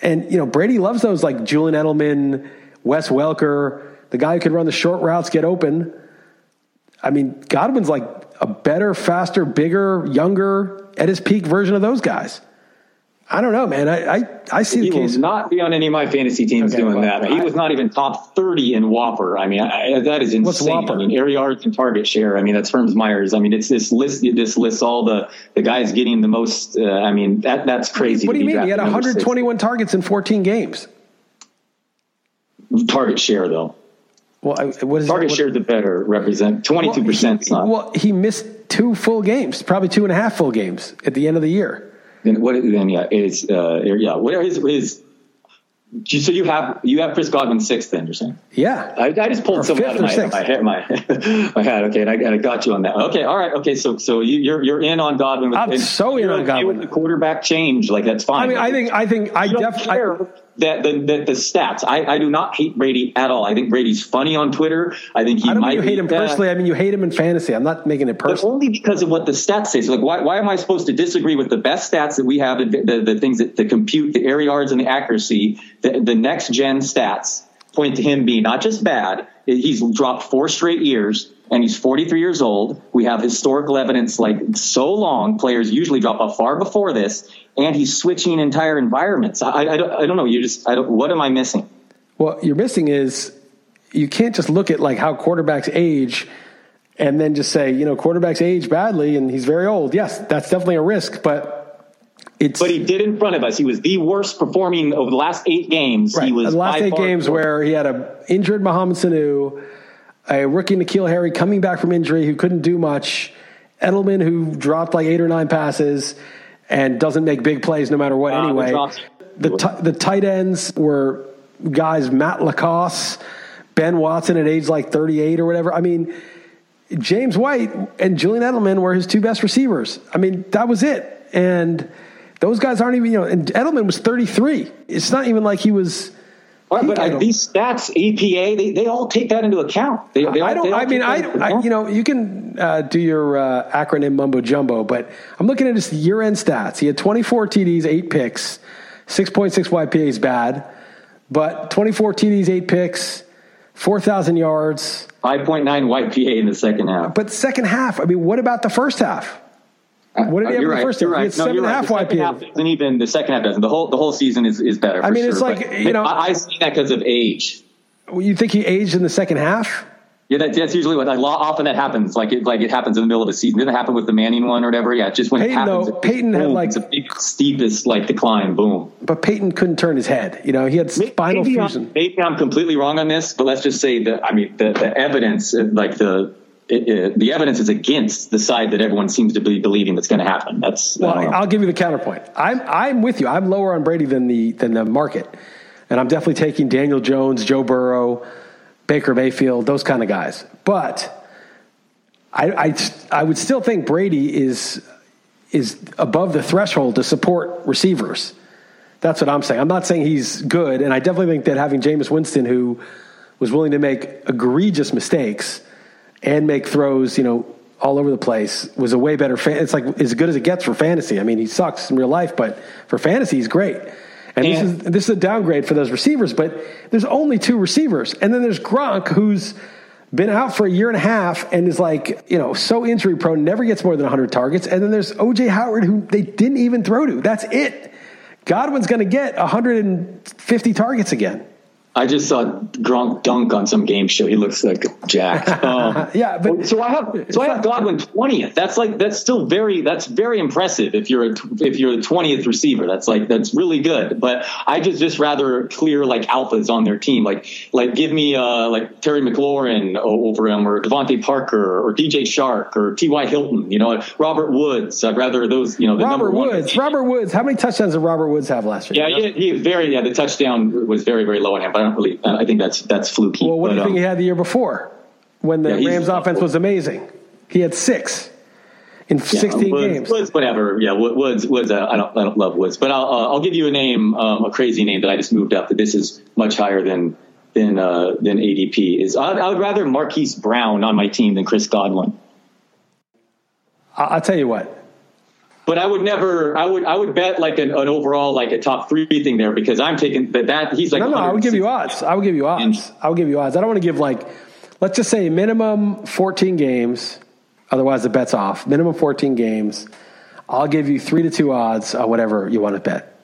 [SPEAKER 2] And, you know, Brady loves those like Julian Edelman, Wes Welker, the guy who could run the short routes, get open. I mean, Godwin's like a better, faster, bigger, younger, at his peak version of those guys. I don't know, man. I, I, I see
[SPEAKER 3] He
[SPEAKER 2] the case.
[SPEAKER 3] not be on any of my fantasy teams
[SPEAKER 2] Okay,
[SPEAKER 3] doing
[SPEAKER 2] well,
[SPEAKER 3] that. He
[SPEAKER 2] I-
[SPEAKER 3] was not even top 30 in WOPR. I mean, I, that is insane.
[SPEAKER 2] What's WOPR?
[SPEAKER 3] I mean, air yards and target share. I mean, that's Hermsmeyer. I mean, it's this list. This lists all the the guys getting the most. Uh, I mean, that that's crazy.
[SPEAKER 2] What do you mean? He had
[SPEAKER 3] drafted number six.
[SPEAKER 2] 121 targets in 14 games.
[SPEAKER 3] target share though.
[SPEAKER 2] Well, I, what is
[SPEAKER 3] Target
[SPEAKER 2] what,
[SPEAKER 3] share is a better represent. 22 percent.
[SPEAKER 2] Well, he, missed two full games, probably two and a half full games at the end of the year.
[SPEAKER 3] Then what? Then yeah, it's uh, yeah. What are his? So you have you have Chris Godwin sixth. Then you're saying.
[SPEAKER 2] Yeah.
[SPEAKER 3] I, I just
[SPEAKER 2] Or
[SPEAKER 3] pulled something out of my, my head, my, my head. Okay, and I, and I got you on that. Okay, all right. Okay, so so you, you're you're in on Godwin. With,
[SPEAKER 2] I'm so in on Godwin.
[SPEAKER 3] with The quarterback change, like that's fine.
[SPEAKER 2] I mean, I think, I think, I
[SPEAKER 3] you don't
[SPEAKER 2] definitely,
[SPEAKER 3] that the, the, the stats. I, I do not hate Brady at all. I think Brady's funny on Twitter. I think he
[SPEAKER 2] I don't
[SPEAKER 3] might
[SPEAKER 2] mean you hate him personally. I mean you hate him in fantasy. I'm not making it
[SPEAKER 3] but
[SPEAKER 2] personal.
[SPEAKER 3] only because of what the stats say. So, like, why, why am I supposed to disagree with the best stats that we have, the, the, the things that the compute, the air yards, and the accuracy, the, the next gen stats point to him being not just bad. He's dropped four straight years, and he's 43 years old. We have historical evidence, like so long. Players usually drop off far before this, and he's switching entire environments. I, I, don't, I don't know. You just, I don't. What am I missing?
[SPEAKER 2] What you're missing is you can't just look at like how quarterbacks age and then just say, you know, quarterbacks age badly and he's very old. Yes, that's definitely a risk, but it's
[SPEAKER 3] But he did in front of us. He was the worst performing over the last eight games.
[SPEAKER 2] right.
[SPEAKER 3] He was
[SPEAKER 2] the last eight games where he had a injured Mohamed Sanu, a rookie N'Keal Harry coming back from injury who couldn't do much, Edelman who dropped like eight or nine passes and doesn't make big plays no matter what
[SPEAKER 3] Uh,
[SPEAKER 2] anyway. The ti- the tight ends were guys Matt LaCosse, Ben Watson at age like 38 or whatever. I mean, James White and Julian Edelman were his two best receivers. I mean, that was it. And those guys aren't even, you know, and Edelman was 33. It's not even like he was.
[SPEAKER 3] Right, but uh, these stats, EPA, they, they all take that into account. They, they all,
[SPEAKER 2] I don't. I mean, I, I. You know, you can uh, do your uh, acronym mumbo jumbo, but I'm looking at his year-end stats. He had 24 TDs, eight picks, 6.6 YPA is bad, but 24 TDs, eight picks, 4,000 yards.
[SPEAKER 3] 5.9 YPA in the second half.
[SPEAKER 2] But second half, I mean, what about the first half? What did he have in
[SPEAKER 3] Uh,
[SPEAKER 2] the
[SPEAKER 3] right,
[SPEAKER 2] first half? He
[SPEAKER 3] right.
[SPEAKER 2] had
[SPEAKER 3] No,
[SPEAKER 2] seven and a
[SPEAKER 3] right.
[SPEAKER 2] half
[SPEAKER 3] The second
[SPEAKER 2] YPA.
[SPEAKER 3] half doesn't even the second half doesn't. The whole the whole season is, is better.
[SPEAKER 2] I mean, it's like,
[SPEAKER 3] but
[SPEAKER 2] you know-
[SPEAKER 3] I, I see that because of age.
[SPEAKER 2] You think he aged in the second half?
[SPEAKER 3] Yeah, that, that's usually what. Like, often that happens. Like it, like it happens in the middle of a season. Didn't happen with the Manning one or whatever? Yeah, just when
[SPEAKER 2] Peyton,
[SPEAKER 3] it happens.
[SPEAKER 2] though,
[SPEAKER 3] it-
[SPEAKER 2] Peyton had, like-
[SPEAKER 3] a big, steepest like decline. Boom.
[SPEAKER 2] But Peyton couldn't turn his head. You know, he had spinal
[SPEAKER 3] maybe
[SPEAKER 2] fusion.
[SPEAKER 3] I'm, maybe I'm completely wrong on this, but let's just say that I mean the, the evidence, uh, like the it, it, the evidence is against the side that everyone seems to be believing that's going to happen. That's
[SPEAKER 2] Well. I'll give you the counterpoint. I'm I'm with you. I'm lower on Brady than the than the market, and I'm definitely taking Daniel Jones, Joe Burrow, Baker Mayfield, those kind of guys. But I I, I would still think Brady is is above the threshold to support receivers. That's what I'm saying. I'm not saying he's good, and I definitely think that having Jameis Winston, who was willing to make egregious mistakes and make throws, you know, all over the place, was a way better. Fan- it's like as good as it gets for fantasy. I mean, he sucks in real life, but for fantasy, he's great. And this is this is a downgrade for those receivers. But there's only two receivers, and then there's Gronk, who's been out for a year and a half and is like, you know, so injury prone, never gets more than 100 targets. And then there's OJ Howard, who they didn't even throw to. That's it. Godwin's going to get 150 targets again.
[SPEAKER 3] I just saw Gronk dunk on some game show. He looks like Jack. Um,
[SPEAKER 2] Yeah, but
[SPEAKER 3] so I have so I have Godwin twentieth. That's like that's still very that's very impressive if you're a, if you're the twentieth receiver. That's like that's really good. But I just just rather clear like alphas on their team. Like like give me uh like Terry McLaurin over him or DeVante Parker or DJ Chark or T Y Hilton. You know Robert Woods. I'd rather those you know the number
[SPEAKER 2] Robert Woods. Robert Woods. How many touchdowns did Robert Woods have last year?
[SPEAKER 3] Yeah, he, he very yeah. The touchdown was very very low on him, but I don't really. I think that's that's fluky.
[SPEAKER 2] Well, what do you think
[SPEAKER 3] um,
[SPEAKER 2] he had the year before when the
[SPEAKER 3] Yeah,
[SPEAKER 2] Rams offense was amazing? He had six in
[SPEAKER 3] Yeah,
[SPEAKER 2] 16
[SPEAKER 3] Woods,
[SPEAKER 2] games.
[SPEAKER 3] Woods, whatever. Yeah, Woods. Woods. Uh, I don't. I don't love Woods, but I'll. Uh, I'll give you a name, um, a crazy name that I just moved up. That this is much higher than than uh, than ADP is. I, I would rather Marquise Brown on my team than Chris Godwin.
[SPEAKER 2] I'll tell you what.
[SPEAKER 3] But I would never. I would. I would bet like an, an overall like a top three thing there because I'm taking that. That he's like.
[SPEAKER 2] No, no, I would give you odds. I would give you odds. I would give you odds. I don't want to give like, let's just say minimum 14 games. Otherwise, the bet's off. Minimum 14 games. I'll give you three to two odds on whatever you want to bet.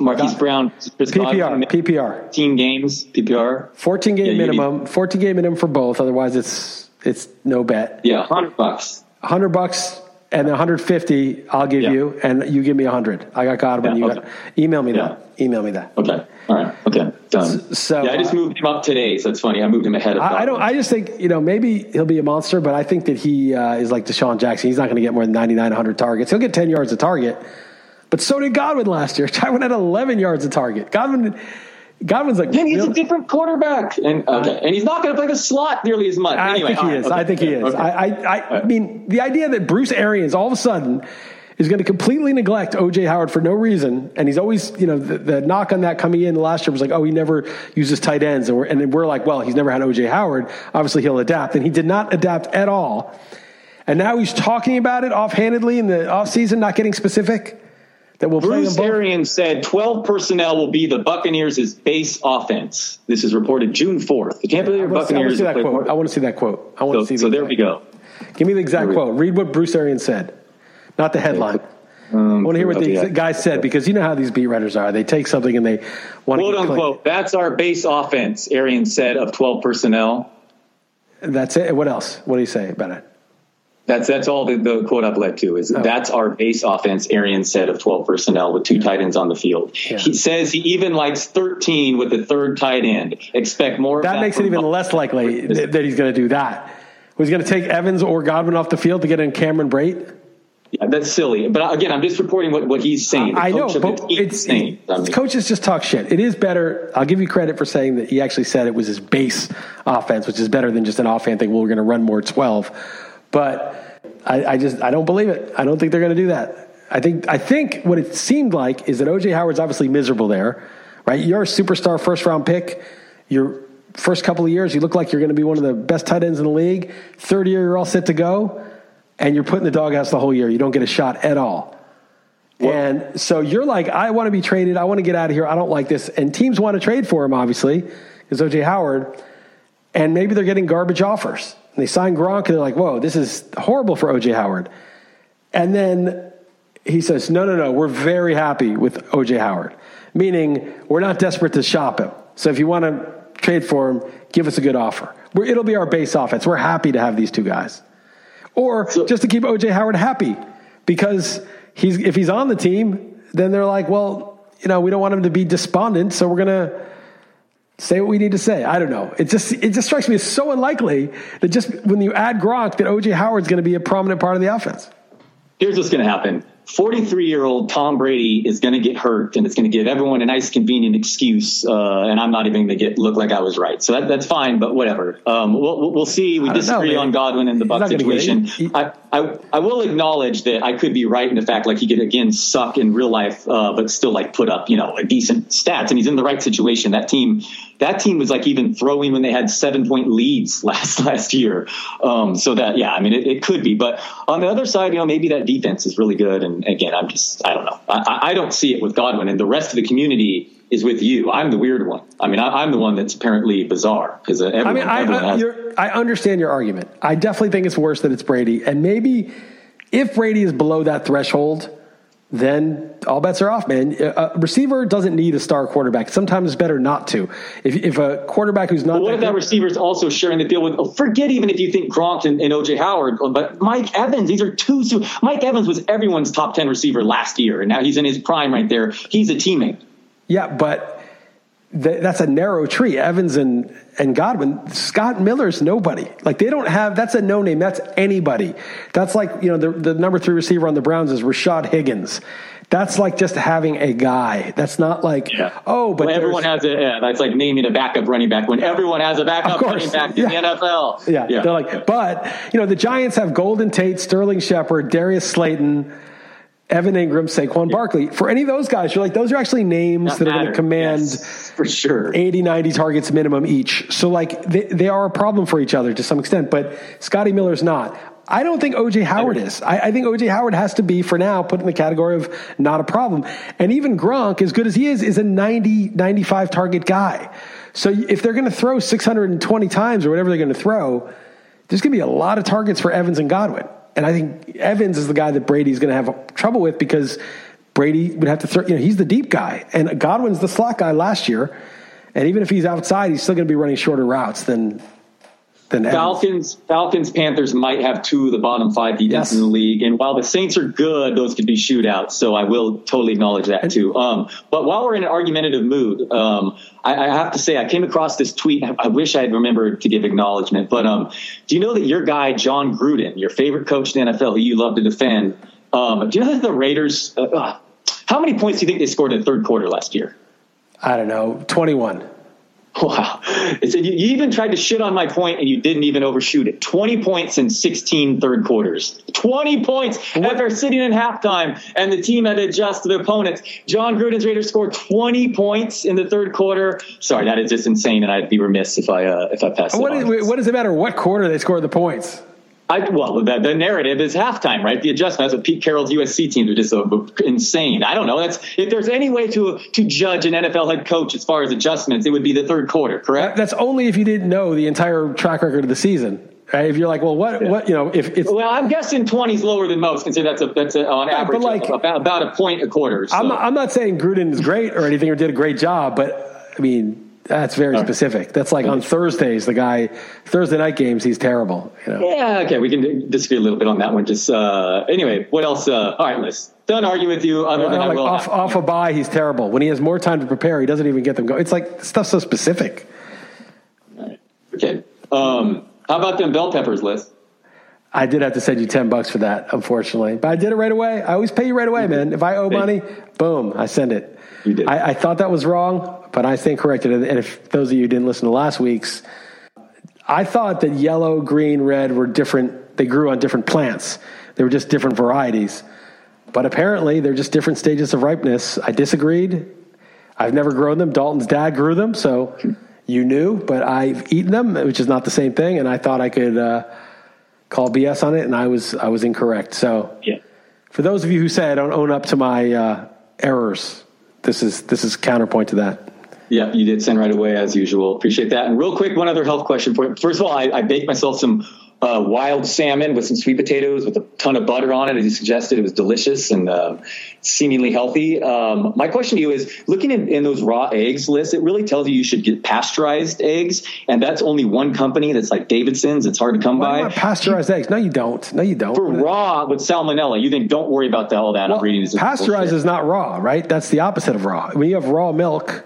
[SPEAKER 3] Marquise Brown,
[SPEAKER 2] PPR, PPR.
[SPEAKER 3] 15 games, PPR.
[SPEAKER 2] 14 game
[SPEAKER 3] Yeah,
[SPEAKER 2] minimum. 14 game minimum for both. Otherwise, it's it's no bet.
[SPEAKER 3] Yeah, 100 bucks.
[SPEAKER 2] 100 bucks and 150 I'll give
[SPEAKER 3] Yeah.
[SPEAKER 2] you and you give me 100. I got Godwin.
[SPEAKER 3] Yeah,
[SPEAKER 2] you
[SPEAKER 3] okay.
[SPEAKER 2] got, email me
[SPEAKER 3] Yeah.
[SPEAKER 2] that. Email me that.
[SPEAKER 3] Okay. All right. Okay. Done.
[SPEAKER 2] so,
[SPEAKER 3] yeah, I just
[SPEAKER 2] uh,
[SPEAKER 3] moved him up today, so it's funny. I moved him ahead of.
[SPEAKER 2] I, I don't. I just think you know maybe he'll be a monster, but I think that he uh, is like DeSean Jackson. He's not going to get more than 99, 100 targets. He'll get 10 yards a target, but so did Godwin last year. Godwin had 11 yards a target. Godwin, Godwin's like.
[SPEAKER 3] Then he's
[SPEAKER 2] real-
[SPEAKER 3] a different quarterback, and okay, and he's not going to play the slot nearly as much.
[SPEAKER 2] I
[SPEAKER 3] anyway,
[SPEAKER 2] think he
[SPEAKER 3] all right,
[SPEAKER 2] is.
[SPEAKER 3] okay,
[SPEAKER 2] I think he is.
[SPEAKER 3] okay.
[SPEAKER 2] I, I, I, I mean, the idea that Bruce Arians all of a sudden is going to completely neglect OJ Howard for no reason. And he's always, you know, the, the knock on that coming in last year was like, oh, he never uses tight ends. And we're, and we're like, well, he's never had OJ Howard. Obviously, he'll adapt. And he did not adapt at all. And now he's talking about it offhandedly in the offseason, not getting specific. That will
[SPEAKER 3] Bruce Arians said 12 personnel will be the Buccaneers' base offense. This is reported June 4th. The Tampa Bay Buccaneers.
[SPEAKER 2] I, want to see that quote. I want to see that quote. I want
[SPEAKER 3] so,
[SPEAKER 2] to see.
[SPEAKER 3] so there we go.
[SPEAKER 2] Give me the exact quote. Read what Bruce Arians said, not the headline. Um, I want to hear what okay, the guy said because you know how these beat writers are. They take something and they want
[SPEAKER 3] quote
[SPEAKER 2] to quote
[SPEAKER 3] unquote. That's our base offense. Arians said of 12 personnel.
[SPEAKER 2] That's it. What else? What do you say about it?
[SPEAKER 3] That's that's all the, the quote I've led to is oh. that's our base offense. Arian said of 12 personnel with two tight ends on the field. Yeah. He says he even likes 13 with the third tight end. Expect more.
[SPEAKER 2] That, that makes it even less likely that, that he's going to do that. Was he going to take Evans or Godwin off the field to get in Cameron Brate?
[SPEAKER 3] Yeah, that's silly. But again, I'm just reporting what, what he's saying.
[SPEAKER 2] The I know, but it's, saying, I mean. coaches just talk shit. It is better. I'll give you credit for saying that he actually said it was his base offense, which is better than just an offhand thing. Well, we're going to run more 12. But I, I just I don't believe it. I don't think they're going to do that. I think I think what it seemed like is that OJ Howard's obviously miserable there, right? You're a superstar first round pick. Your first couple of years, you look like you're going to be one of the best tight ends in the league. Third year, you're all set to go, and you're put in the doghouse the whole year. You don't get a shot at all. Well, and so you're like, I want to be traded. I want to get out of here. I don't like this. And teams want to trade for him, obviously, because OJ Howard. And maybe they're getting garbage offers. And they sign Gronk, and they're like, whoa, this is horrible for OJ Howard. And then he says, no, no, no, we're very happy with OJ Howard, meaning we're not desperate to shop him. So if you want to trade for him, give us a good offer. We're, it'll be our base offense. We're happy to have these two guys. Or just to keep OJ Howard happy because he's, if he's on the team, then they're like, well, you know, we don't want him to be despondent, so we're going to say what we need to say. I don't know. It just it just strikes me as so unlikely that just when you add Gronk that OJ Howard's going to be a prominent part of the offense.
[SPEAKER 3] Here's what's going to happen. 43 year old Tom Brady is going to get hurt and it's going to give everyone a nice convenient excuse. Uh, and I'm not even going to get look like I was right. So that, that's fine, but whatever. Um, we'll, we'll see. We disagree know, on Godwin and the Buck situation. I, I, I will acknowledge that I could be right in the fact like he could again suck in real life, uh, but still like put up, you know, a decent stats and he's in the right situation. That team, that team was like even throwing when they had seven point leads last, last year. Um, so that, yeah, I mean, it, it could be, but on the other side, you know, maybe that defense is really good and again, I'm just, I don't know. I, I don't see it with Godwin, and the rest of the community is with you. I'm the weird one. I mean, I, am the one that's apparently bizarre because uh, I mean, I, I, has-
[SPEAKER 2] I understand your argument. I definitely think it's worse that it's Brady, and maybe if Brady is below that threshold, then all bets are off, man. A receiver doesn't need a star quarterback. Sometimes it's better not to. If, if a quarterback who's not.
[SPEAKER 3] But what if that receiver is also sharing the field with? Oh, forget even if you think Gronk and, and OJ Howard, oh, but Mike Evans. These are two. Mike Evans was everyone's top ten receiver last year, and now he's in his prime right there. He's a teammate.
[SPEAKER 2] Yeah, but that's a narrow tree. Evans and, and Godwin, Scott Miller's nobody. Like they don't have, that's a no name. That's anybody. That's like, you know, the, the number three receiver on the Browns is Rashard Higgins. That's like just having a guy. That's not like, yeah. oh, but
[SPEAKER 3] when everyone has a, yeah, that's like naming a backup running back when everyone has a backup running back in yeah. the NFL.
[SPEAKER 2] Yeah. yeah. They're like, but, you know, the Giants have Golden Tate, Sterling Shepard, Darius Slayton, Evan Engram, Saquon yeah. Barkley. For any of those guys, you're like, those are actually names that, that are going to command
[SPEAKER 3] yes, for sure
[SPEAKER 2] 80, 90 targets minimum each. So, like, they, they are a problem for each other to some extent, but Scotty Miller's not. I don't think OJ Howard is. I, I, think OJ Howard has to be, for now, put in the category of not a problem. And even Gronk, as good as he is, is a 90, 95 target guy. So if they're going to throw 620 times or whatever they're going to throw, there's going to be a lot of targets for Evans and Godwin. And I think Evans is the guy that Brady's going to have trouble with because Brady would have to throw, you know, he's the deep guy. And Godwin's the slot guy last year. And even if he's outside, he's still going to be running shorter routes than than
[SPEAKER 3] Falcons, Falcons, Panthers might have two of the bottom five defenses yes. in the league, and while the Saints are good, those could be shootouts. So I will totally acknowledge that too. Um, but while we're in an argumentative mood, um, I, I, have to say I came across this tweet. I wish I had remembered to give acknowledgement. But um, do you know that your guy Jon Gruden, your favorite coach in the NFL, who you love to defend, um, do you know that the Raiders? Uh, uh, how many points do you think they scored in the third quarter last year?
[SPEAKER 2] I don't know, twenty-one.
[SPEAKER 3] Wow. It said you, you even tried to shit on my point and you didn't even overshoot it. 20 points in 16 third quarters. 20 points after sitting in halftime and the team had to adjust to their opponents. Jon Gruden's Raiders scored 20 points in the third quarter. Sorry, that is just insane and I'd be remiss if I, uh, if I passed
[SPEAKER 2] what, is, what does it matter what quarter they scored the points?
[SPEAKER 3] I, well, the, the, narrative is halftime, right? The adjustment. That's what Pete Carroll's USC team are just so insane. I don't know. That's if there's any way to to judge an NFL head coach as far as adjustments, it would be the third quarter, correct?
[SPEAKER 2] That's only if you didn't know the entire track record of the season. Right? If you're like, well, what, yeah. what, you know, if it's
[SPEAKER 3] well, I'm guessing 20 is lower than most. Consider that's a that's a, on yeah, average like, about, about a point a quarter.
[SPEAKER 2] So. I'm, not, I'm not saying Gruden is great or anything or did a great job, but I mean that's very right. specific. That's like on Thursdays, the guy Thursday night games, he's terrible. You know?
[SPEAKER 3] Yeah, okay, we can disagree a little bit on that one. Just uh, anyway, what else? Uh, all right, let's done argue with you. Other than
[SPEAKER 2] like off, off a bye, he's terrible. When he has more time to prepare, he doesn't even get them going. It's like stuff so specific.
[SPEAKER 3] Right. Okay. Um, how about them bell peppers, Liss?
[SPEAKER 2] I did have to send you ten bucks for that, unfortunately, but I did it right away. I always pay you right away, man. If I owe money, boom, I send it.
[SPEAKER 3] You did.
[SPEAKER 2] I, I thought that was wrong, but I stand corrected. And if those of you didn't listen to last week's, I thought that yellow, green, red were different. They grew on different plants. They were just different varieties. But apparently, they're just different stages of ripeness. I disagreed. I've never grown them. Dalton's dad grew them, so you knew, but I've eaten them, which is not the same thing. And I thought I could uh, call BS on it, and I was I was incorrect. So,
[SPEAKER 3] yeah.
[SPEAKER 2] for those of you who say I don't own up to my uh, errors, this is this is counterpoint to that.
[SPEAKER 3] Yeah, you did send right away as usual. Appreciate that. And real quick, one other health question for you. First of all, I, I baked myself some uh, wild salmon with some sweet potatoes with a ton of butter on it. As you suggested, it was delicious and uh, seemingly healthy. Um, my question to you is looking in, in, those raw eggs Liss, it really tells you you should get pasteurized eggs. And that's only one company that's like Davidson's. It's hard to come
[SPEAKER 2] Why by. Pasteurized eggs. No, you don't. No, you don't.
[SPEAKER 3] For raw with salmonella, you think don't worry about the, all that.
[SPEAKER 2] Well, I'm reading this. pasteurized is not raw, right? That's the opposite of raw. When you have raw milk,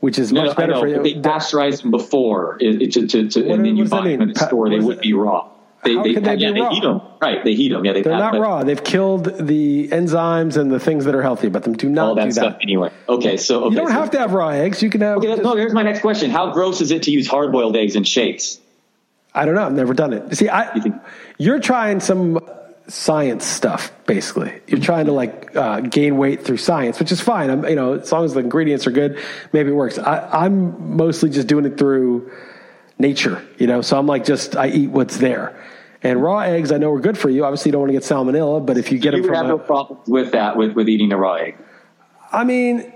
[SPEAKER 2] which is no, much better know, for you.
[SPEAKER 3] They pasteurize them before it, to, to, to, and then you buy them in the store. They would they, be raw.
[SPEAKER 2] They, how
[SPEAKER 3] they,
[SPEAKER 2] can they
[SPEAKER 3] yeah,
[SPEAKER 2] be raw?
[SPEAKER 3] They heat them. Right, they heat them. Yeah, they
[SPEAKER 2] they're not raw. They've killed the enzymes and the things that are healthy about them. Do not
[SPEAKER 3] all that
[SPEAKER 2] do
[SPEAKER 3] stuff
[SPEAKER 2] that.
[SPEAKER 3] anyway. Okay, so okay,
[SPEAKER 2] you don't
[SPEAKER 3] so,
[SPEAKER 2] have to have raw eggs. You can have.
[SPEAKER 3] Okay, no. Here's my next question: How gross is it to use hard boiled eggs in shakes?
[SPEAKER 2] I don't know. I've never done it. See, I, you you're trying some science stuff basically. You're trying to like uh, gain weight through science which is fine. I'm you know as long as the ingredients are good maybe it works. I, i'm mostly just doing it through nature you know? So i'm like just i eat what's there. And raw eggs i know are good for you. Obviously you don't want to get salmonella but if you get
[SPEAKER 3] you
[SPEAKER 2] them from
[SPEAKER 3] have
[SPEAKER 2] a,
[SPEAKER 3] no problem with that with, with eating a raw egg?
[SPEAKER 2] I mean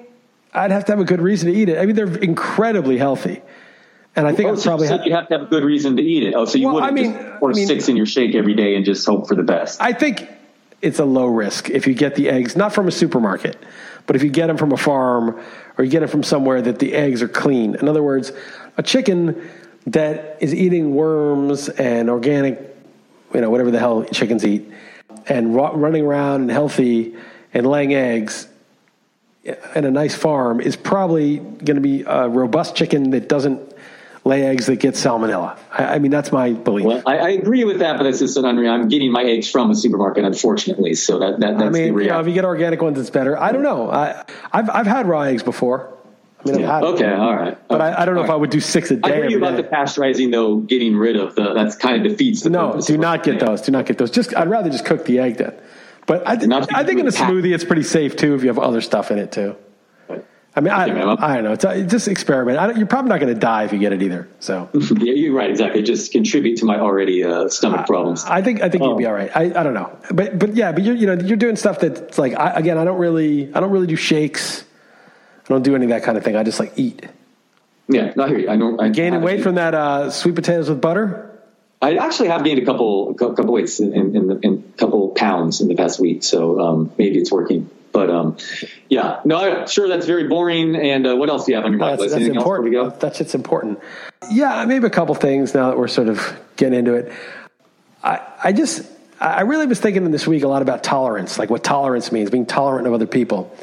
[SPEAKER 2] i'd have to have a good reason to eat it. I mean they're incredibly healthy and I think oh,
[SPEAKER 3] so
[SPEAKER 2] probably
[SPEAKER 3] you, ha- you have to have a good reason to eat it. Oh, so you well, wouldn't I mean, just pour I mean, six in your shake every day and just hope for the best.
[SPEAKER 2] I think it's a low risk if you get the eggs not from a supermarket, but if you get them from a farm or you get them from somewhere that the eggs are clean. In other words, a chicken that is eating worms and organic, you know, whatever the hell chickens eat, and running around and healthy and laying eggs in a nice farm is probably going to be a robust chicken that doesn't lay eggs that get salmonella. I, I mean, that's my belief.
[SPEAKER 3] Well, I, I, agree with that, but it's just an unreal. I'm getting my eggs from a supermarket, unfortunately. So that, that that's I
[SPEAKER 2] mean,
[SPEAKER 3] the
[SPEAKER 2] you know, if you get organic ones, it's better. I don't know. I, have I've had raw eggs before. I mean,
[SPEAKER 3] yeah. okay, all right.
[SPEAKER 2] But I, I, don't know all if right. I would do six a day.
[SPEAKER 3] I agree about day. the pasteurizing, though. Getting rid of the that's kind of defeats the.
[SPEAKER 2] No, do not get those. Do not get those. Just I'd rather just cook the egg then. But I, I think in a smoothie, it's pretty safe too if you have other stuff in it too. I mean, I, I don't know. It's, a, just experiment. you're probably not going to die if you get it either. So
[SPEAKER 3] yeah, you're right. Exactly. Just contribute to my already uh, stomach problems.
[SPEAKER 2] I think I think you'd be oh. all right. I, I don't know, but but yeah, but you're you know you're doing stuff that's like I, again I don't really I don't really do shakes. I don't do any of that kind of thing. I just like eat.
[SPEAKER 3] Yeah, I hear you. I don't. I,
[SPEAKER 2] gaining weight from that uh, sweet potatoes with butter.
[SPEAKER 3] I actually have gained a couple a couple weights in in, in, in a couple pounds in the past week, so um, maybe it's working. But um, yeah, no, I'm sure that's very boring. And uh, what else do you have on your mind?
[SPEAKER 2] That's, that's important. That's it's important. Yeah, maybe a couple things now that we're sort of getting into it. I, I just, I really was thinking this week a lot about tolerance, like what tolerance means, being tolerant of other people.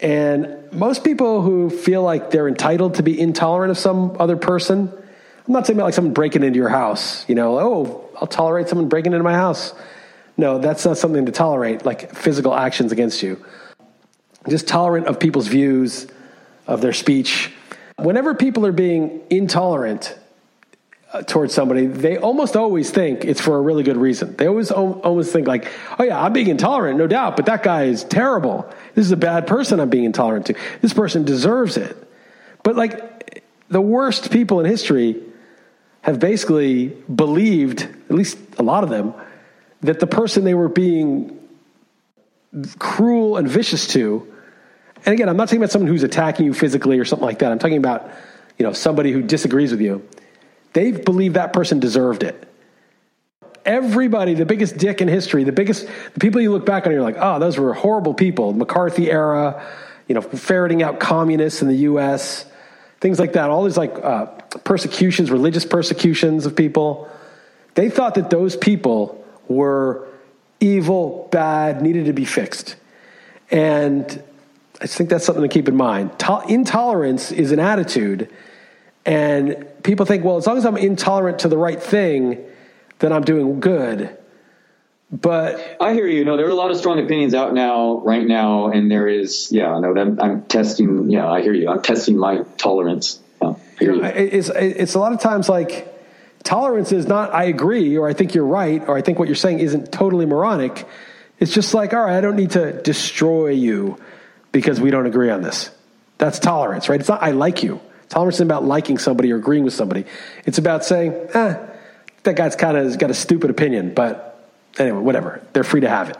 [SPEAKER 2] And most people who feel like they're entitled to be intolerant of some other person, I'm not saying about like someone breaking into your house, you know, oh, I'll tolerate someone breaking into my house. No, that's not something to tolerate, like physical actions against you. Just tolerant of people's views, of their speech. Whenever people are being intolerant uh, towards somebody, they almost always think it's for a really good reason. They always almost think like, "Oh yeah, I'm being intolerant, no doubt, but that guy is terrible. This is a bad person I'm being intolerant to. This person deserves it." But like the worst people in history have basically believed, at least a lot of them, that the person they were being cruel and vicious to, and again, I'm not talking about someone who's attacking you physically or something like that. I'm talking about, you know, somebody who disagrees with you. They believe that person deserved it. Everybody, the biggest dick in history, the biggest, the people you look back on, you're like, oh, those were horrible people. McCarthy era, you know, ferreting out communists in the U.S., things like that. All these like uh, persecutions, religious persecutions of people. They thought that those people were evil, bad, needed to be fixed. And I think that's something to keep in mind. To- intolerance is an attitude, and people think, well, as long as I'm intolerant to the right thing, then I'm doing good. But
[SPEAKER 3] I hear you. No, there are a lot of strong opinions out now, right now, and there is, yeah, no, I'm, I'm testing. Yeah, I hear you. I'm testing my tolerance. Yeah,
[SPEAKER 2] you it's it's a lot of times like tolerance is not I agree or I think you're right or I think what you're saying isn't totally moronic. It's just like, all right, I don't need to destroy you because we don't agree on this. That's tolerance, right? It's not I like you. Tolerance isn't about liking somebody or agreeing with somebody. It's about saying, eh, that guy's kind of got a stupid opinion, but anyway, whatever. They're free to have it.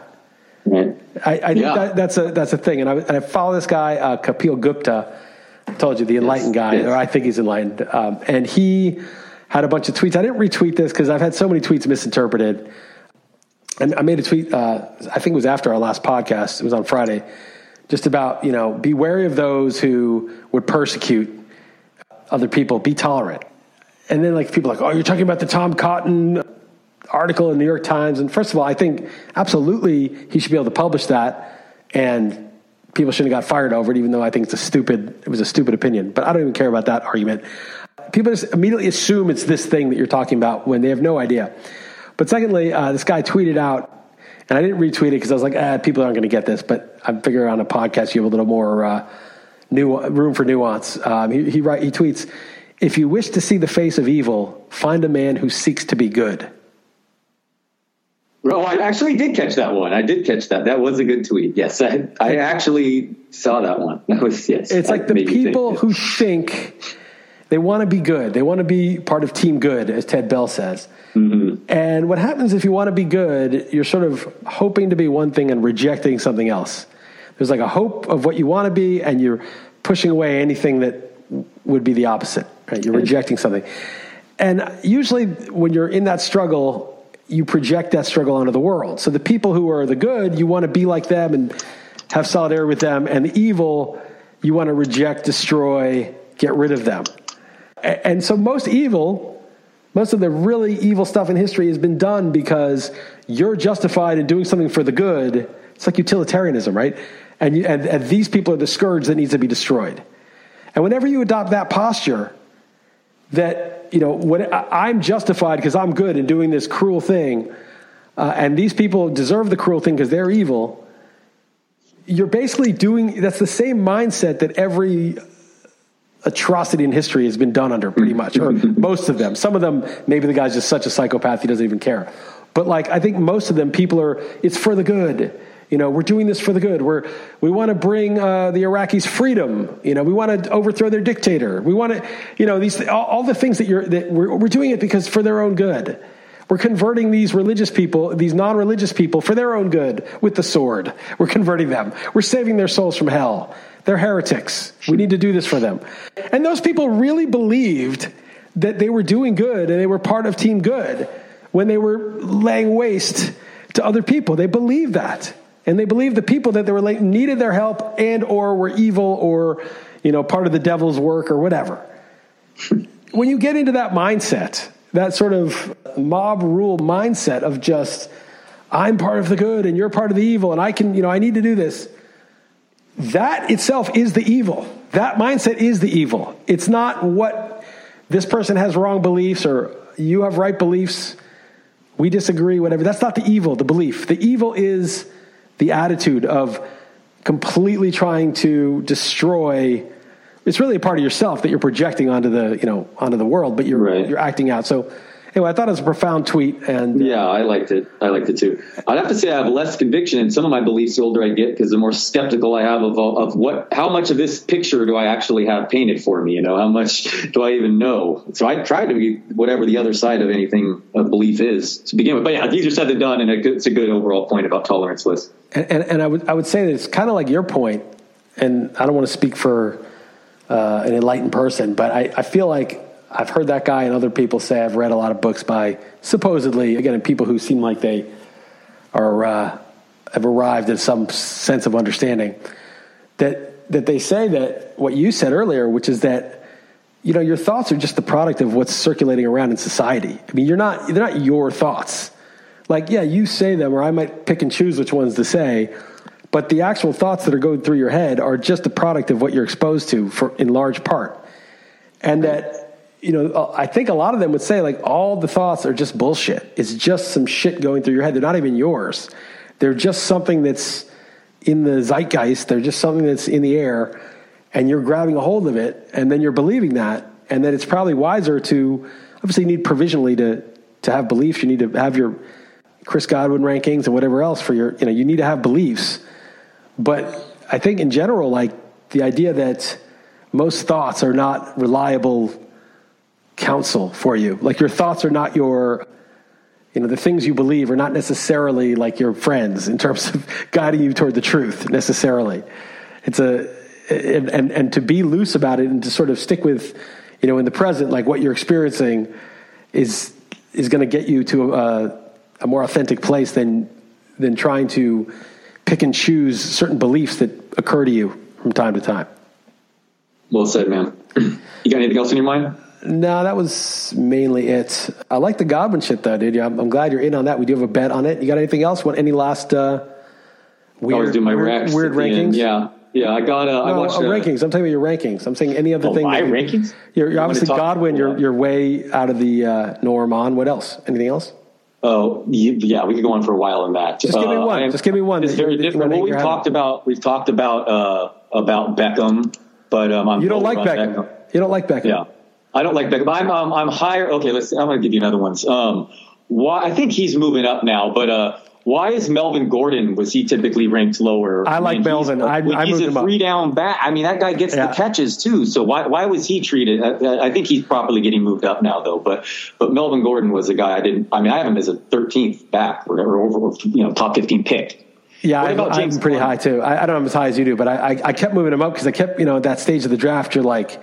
[SPEAKER 2] I, I think yeah. that, that's a that's a thing, and I, and I follow this guy uh, Kapil Gupta. I told you the enlightened yes. guy, yes. or I think he's enlightened, um, and he had a bunch of tweets. I didn't retweet this because I've had so many tweets misinterpreted. And I made a tweet, uh, I think it was after our last podcast, it was on Friday, just about, you know, be wary of those who would persecute other people, be tolerant. And then, like, people like, oh, you're talking about the Tom Cotton article in the New York Times. And first of all, I think absolutely he should be able to publish that. And people shouldn't have got fired over it, even though I think it's a stupid, it was a stupid opinion. But I don't even care about that argument people just immediately assume it's this thing that you're talking about when they have no idea. But secondly, uh, this guy tweeted out, and I didn't retweet it because I was like, ah, people aren't going to get this. But I'm figuring on a podcast you have a little more uh, new room for nuance. Um, he he, write, he tweets, if you wish to see the face of evil, find a man who seeks to be good.
[SPEAKER 3] Oh, I actually did catch that one. I did catch that. That was a good tweet. Yes, I, I actually saw that one. That was yes.
[SPEAKER 2] It's like the people think, who think they want to be good. They want to be part of team good, as Ted Bell says. Mm-hmm. And what happens if you want to be good, you're sort of hoping to be one thing and rejecting something else. There's like a hope of what you want to be, and you're pushing away anything that would be the opposite. Right? You're rejecting something. And usually, when you're in that struggle, you project that struggle onto the world. So the people who are the good, you want to be like them and have solidarity with them, and the evil, you want to reject, destroy, get rid of them and so most evil, most of the really evil stuff in history has been done because you're justified in doing something for the good. It's like utilitarianism, right? And, you, and, and these people are the scourge that needs to be destroyed. And whenever you adopt that posture, that you know, when I'm justified because I'm good in doing this cruel thing, uh, and these people deserve the cruel thing because they're evil. You're basically doing that's the same mindset that every atrocity in history has been done under pretty much, or most of them. Some of them, maybe the guy's just such a psychopath he doesn't even care. But like, I think most of them, people are, it's for the good. You know, we're doing this for the good. We're, we want to bring uh, the Iraqis freedom. You know, we want to overthrow their dictator. We want to, you know, these all, all the things that you're that we're, we're doing it because for their own good. We're converting these religious people, these non-religious people, for their own good with the sword. We're converting them. We're saving their souls from hell. They're heretics. We need to do this for them. And those people really believed that they were doing good and they were part of Team Good when they were laying waste to other people. They believed that. And they believed the people that they were laying needed their help and or were evil or, you know, part of the devil's work or whatever. when you get into that mindset, that sort of mob rule mindset of just, I'm part of the good and you're part of the evil and I can, you know, I need to do this that itself is the evil. That mindset is the evil. It's not what this person has wrong beliefs or you have right beliefs. We disagree, whatever. That's not the evil, the belief. The evil is the attitude of completely trying to destroy it's really a part of yourself that you're projecting onto the you know onto the world, but you're
[SPEAKER 3] Right.
[SPEAKER 2] you're acting out. So anyway, I thought it was a profound tweet, and uh,
[SPEAKER 3] Yeah, I liked it. I liked it too. I'd have to say I have less conviction in some of my beliefs the older I get because the more skeptical I have of of what how much of this picture do I actually have painted for me. You know, how much do I even know? So I try to be whatever the other side of anything of belief is to begin with. But yeah, easier said than done, and it's a good overall point about tolerance Liss.
[SPEAKER 2] and, and, and I would I would say that it's kind of like your point, and I don't want to speak for uh, an enlightened person, but I, I feel like I've heard that guy and other people say I've read a lot of books by supposedly again people who seem like they are uh, have arrived at some sense of understanding that that they say that what you said earlier, which is that you know your thoughts are just the product of what's circulating around in society. I mean, you're not they're not your thoughts. Like, yeah, you say them, or I might pick and choose which ones to say, but the actual thoughts that are going through your head are just the product of what you're exposed to, for in large part, and that you know uh, I think a lot of them would say like all the thoughts are just bullshit. It's just some shit going through your head. They're not even yours. They're just something that's in the zeitgeist. They're just something that's in the air, and you're grabbing a hold of it, and then you're believing that, and that it's probably wiser to obviously you need provisionally to to have beliefs. You need to have your Chris Godwin rankings and whatever else for your you know you need to have beliefs, but I think in general like the idea that most thoughts are not reliable counsel for you. Like your thoughts are not your you know the things you believe are not necessarily like your friends in terms of guiding you toward the truth necessarily it's a and, and and to be loose about it and to sort of stick with you know in the present like what you're experiencing is is going to get you to a, a more authentic place than than trying to pick and choose certain beliefs that occur to you from time to time
[SPEAKER 3] Well said, man. You got anything else in your mind?
[SPEAKER 2] No, that was mainly it. I like the Godwin shit though, dude. I'm, I'm glad you're in on that. We do have a bet on it. You got anything else? Want any last uh,
[SPEAKER 3] I always do my
[SPEAKER 2] weird, weird
[SPEAKER 3] the end.
[SPEAKER 2] rankings?
[SPEAKER 3] Yeah, yeah. I got. Uh, I
[SPEAKER 2] No,
[SPEAKER 3] watched
[SPEAKER 2] uh,
[SPEAKER 3] uh,
[SPEAKER 2] rankings. I'm talking about your rankings. I'm saying any other
[SPEAKER 3] Oh,
[SPEAKER 2] thing.
[SPEAKER 3] my
[SPEAKER 2] that
[SPEAKER 3] rankings?
[SPEAKER 2] You're, you're obviously Godwin. You're you're way out of the uh, norm on. What else? Anything else?
[SPEAKER 3] Oh, yeah, we could go on for a while on that.
[SPEAKER 2] Just give me
[SPEAKER 3] Uh,
[SPEAKER 2] one.
[SPEAKER 3] Am-
[SPEAKER 2] Just give me one
[SPEAKER 3] It's very
[SPEAKER 2] you- that you
[SPEAKER 3] different. Well, we've
[SPEAKER 2] hang your hat
[SPEAKER 3] talked about we've talked about uh, about Beckham, but um, I'm
[SPEAKER 2] You don't like
[SPEAKER 3] on
[SPEAKER 2] Beckham. You don't like Beckham.
[SPEAKER 3] Yeah, I don't like Beckham. I'm um, I'm higher. Okay, let's. I'm going to give you another one. Um, why? I think he's moving up now, but uh. Why is Melvin Gordon? Was he typically ranked lower?
[SPEAKER 2] I like
[SPEAKER 3] mean, he's-
[SPEAKER 2] Melvin. I- I
[SPEAKER 3] he's a three down back. I mean, that guy gets
[SPEAKER 2] Yeah.
[SPEAKER 3] the catches too. So why why was he treated? I, I think he's properly getting moved up now, though. But but Melvin Gordon was a guy I didn't. I mean, I have him as a 13th back or, or over, you know, top 15 pick.
[SPEAKER 2] Yeah,
[SPEAKER 3] What
[SPEAKER 2] I,
[SPEAKER 3] about
[SPEAKER 2] I'm pretty
[SPEAKER 3] Conner?
[SPEAKER 2] high too. I, I don't know as high as you do, but I, I, I kept moving him up because I kept, you know, at that stage of the draft, you're like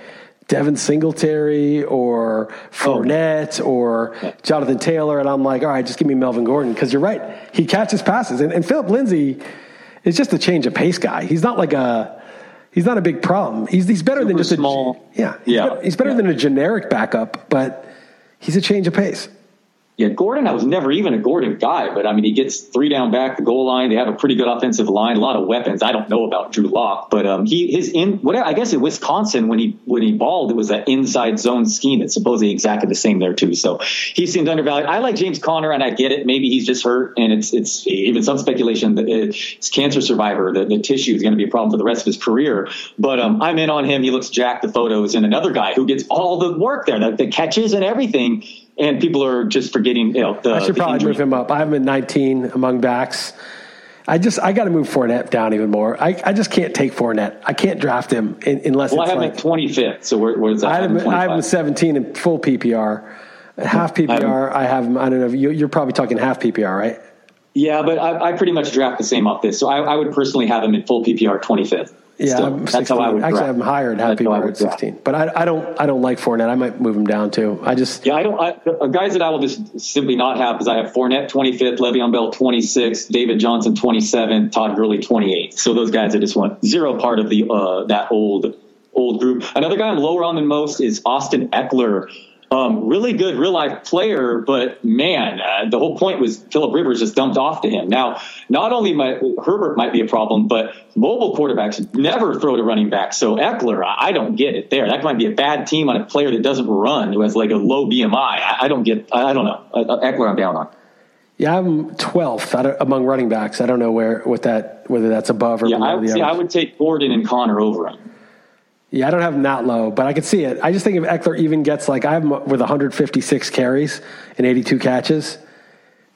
[SPEAKER 2] Devin Singletary or Fournette oh. or Jonathan Taylor, and I'm like, all right, just give me Melvin Gordon because you're right, he catches passes, and, and Philip Lindsay is just a change of pace guy. He's not like a he's not a big problem. He's he's better than
[SPEAKER 3] Super
[SPEAKER 2] just a
[SPEAKER 3] small.
[SPEAKER 2] yeah he's
[SPEAKER 3] Yeah.
[SPEAKER 2] better, he's better
[SPEAKER 3] Yeah.
[SPEAKER 2] than a generic backup, but he's a change of pace.
[SPEAKER 3] Yeah, Gordon, I was never even a Gordon guy, but I mean, he gets three down back the goal line. They have a pretty good offensive line, a lot of weapons. I don't know about Drew Lock, but um, he his in whatever. I guess in Wisconsin when he when he balled, it was that inside zone scheme It's supposedly exactly the same there too. So he seems undervalued. I like James Conner, and I get it. Maybe he's just hurt, and it's it's even some speculation that it's cancer survivor. The, the tissue is going to be a problem for the rest of his career. But um, I'm in on him. He looks jacked. The photos, and another guy who gets all the work there, the, the catches and everything. And people are just forgetting, you know, the,
[SPEAKER 2] I should probably
[SPEAKER 3] injury.
[SPEAKER 2] move him up. I'm him at 19 among backs. I just I got to move Fournette down even more. I, I just can't take Fournette. I can't draft him in, unless
[SPEAKER 3] Well, I
[SPEAKER 2] it's
[SPEAKER 3] have him
[SPEAKER 2] like
[SPEAKER 3] at 25th. So where, where's that?
[SPEAKER 2] I have him, I have him 17 in full PPR. Half PPR, I have him. I don't know. You, you're probably talking half PPR, right?
[SPEAKER 3] Yeah, but I, I pretty much draft the same off this. So I, I would personally have him in full PPR 25th.
[SPEAKER 2] Yeah,
[SPEAKER 3] Still,
[SPEAKER 2] I'm
[SPEAKER 3] that's
[SPEAKER 2] 16.
[SPEAKER 3] how I would
[SPEAKER 2] Actually,
[SPEAKER 3] draft.
[SPEAKER 2] I have him higher at half
[SPEAKER 3] That's how I
[SPEAKER 2] PPR
[SPEAKER 3] would
[SPEAKER 2] at 16. But I, I don't I don't like Fournette. I might move him down too. I just
[SPEAKER 3] Yeah, I don't. I, guys that I will just simply not have is I have Fournette 25th, Le'Veon Bell 26th, David Johnson 27, Todd Gurley 28. So those guys I just want zero part of the uh, that old old group. Another guy I'm lower on than most is Austin Ekeler. Um, really good real life player, but man, uh, the whole point was Philip Rivers just dumped off to him. Now, not only might, Herbert might be a problem, but mobile quarterbacks never throw to running back. So Ekeler, I, I don't get it there. That might be a bad team on a player that doesn't run, who has like a low BMI. I, I don't get. I, I don't know. Uh, Ekeler, I'm down on.
[SPEAKER 2] yeah, I'm 12th among running backs. I don't know where what that whether that's above or
[SPEAKER 3] Yeah,
[SPEAKER 2] below
[SPEAKER 3] I
[SPEAKER 2] the
[SPEAKER 3] see. I would take Gordon and Conner over him.
[SPEAKER 2] Yeah, I don't have him that low, but I can see it. I just think if Ekeler even gets like I have him with 156 carries and 82 catches,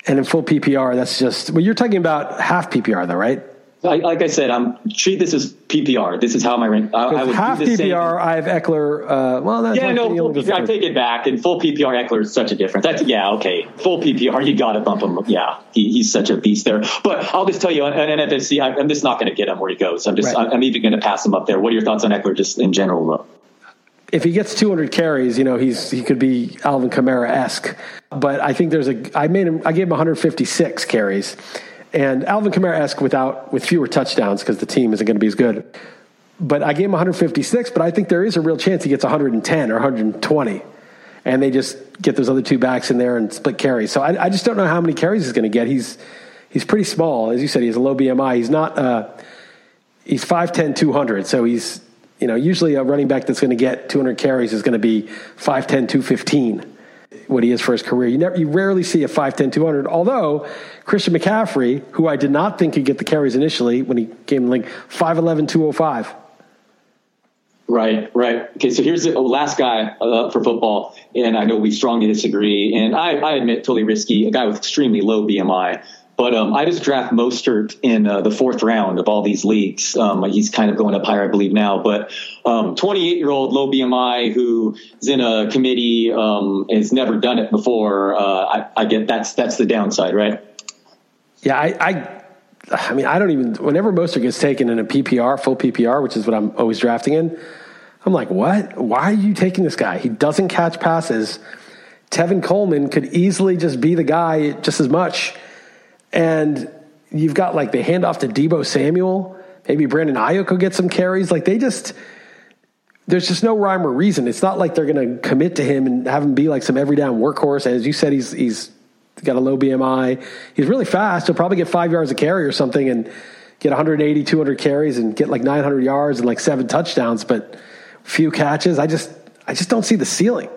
[SPEAKER 2] and in full PPR, that's just well, you're talking about half PPR though, right?
[SPEAKER 3] Like, like I said, I'm treat this as PPR. This is how my rank. I, I would
[SPEAKER 2] half PPR.
[SPEAKER 3] same.
[SPEAKER 2] I have Ekeler. Uh, well, that's
[SPEAKER 3] Yeah, no, full PPR, I take it back. And full PPR, Ekeler is such a difference. That's yeah, okay. Full PPR, you got to bump him. Yeah, he, he's such a beast there. But I'll just tell you, on, on NFFC, I, I'm just not going to get him where he goes. I'm just,
[SPEAKER 2] Right.
[SPEAKER 3] I'm, I'm even going to pass him up there. What are your thoughts on Ekeler, just in general? Though?
[SPEAKER 2] if he gets 200 carries, you know, he's he could be Alvin Kamara esque. But I think there's a I made him I gave him 156 carries, and Alvin Kamara esque without with fewer touchdowns because the team isn't going to be as good. But I gave him 156, but I think there is a real chance he gets 110 or 120, and they just get those other two backs in there and split carries. So I, I just don't know how many carries he's going to get. He's he's pretty small, as you said. He has a low BMI. He's not. Uh, he's 5'10", 200. So he's, you know, usually a running back that's going to get 200 carries is going to be 5'10", 215, what he is for his career. You, never, you rarely see a 5'10", 200, although Christian McCaffrey, who I did not think could get the carries initially when he came in like 5'11", 205.
[SPEAKER 3] Right, right. Okay, so here's the last guy uh, for football, and I know we strongly disagree, and I, I admit totally risky, a guy with extremely low BMI. But um, I just draft Mostert in uh, the fourth round of all these leagues. Um, he's kind of going up higher, I believe now. But 28 year old low BMI who is in a committee um, has never done it before. Uh, I, I get that's that's the downside, right?
[SPEAKER 2] Yeah, I, I, I mean, I don't even. Whenever Mostert gets taken in a PPR, full PPR, which is what I'm always drafting in, I'm like, what? Why are you taking this guy? He doesn't catch passes. Tevin Coleman could easily just be the guy just as much. And you've got like the handoff to Deebo Samuel. Maybe Brandon Aiyuk could get some carries. Like they just, there's just no rhyme or reason. It's not like they're going to commit to him and have him be like some every down workhorse. As you said, he's he's got a low BMI. He's really fast. He'll probably get five yards a carry or something and get 180, 200 carries and get like 900 yards and like seven touchdowns, but few catches. I just I just don't see the ceiling.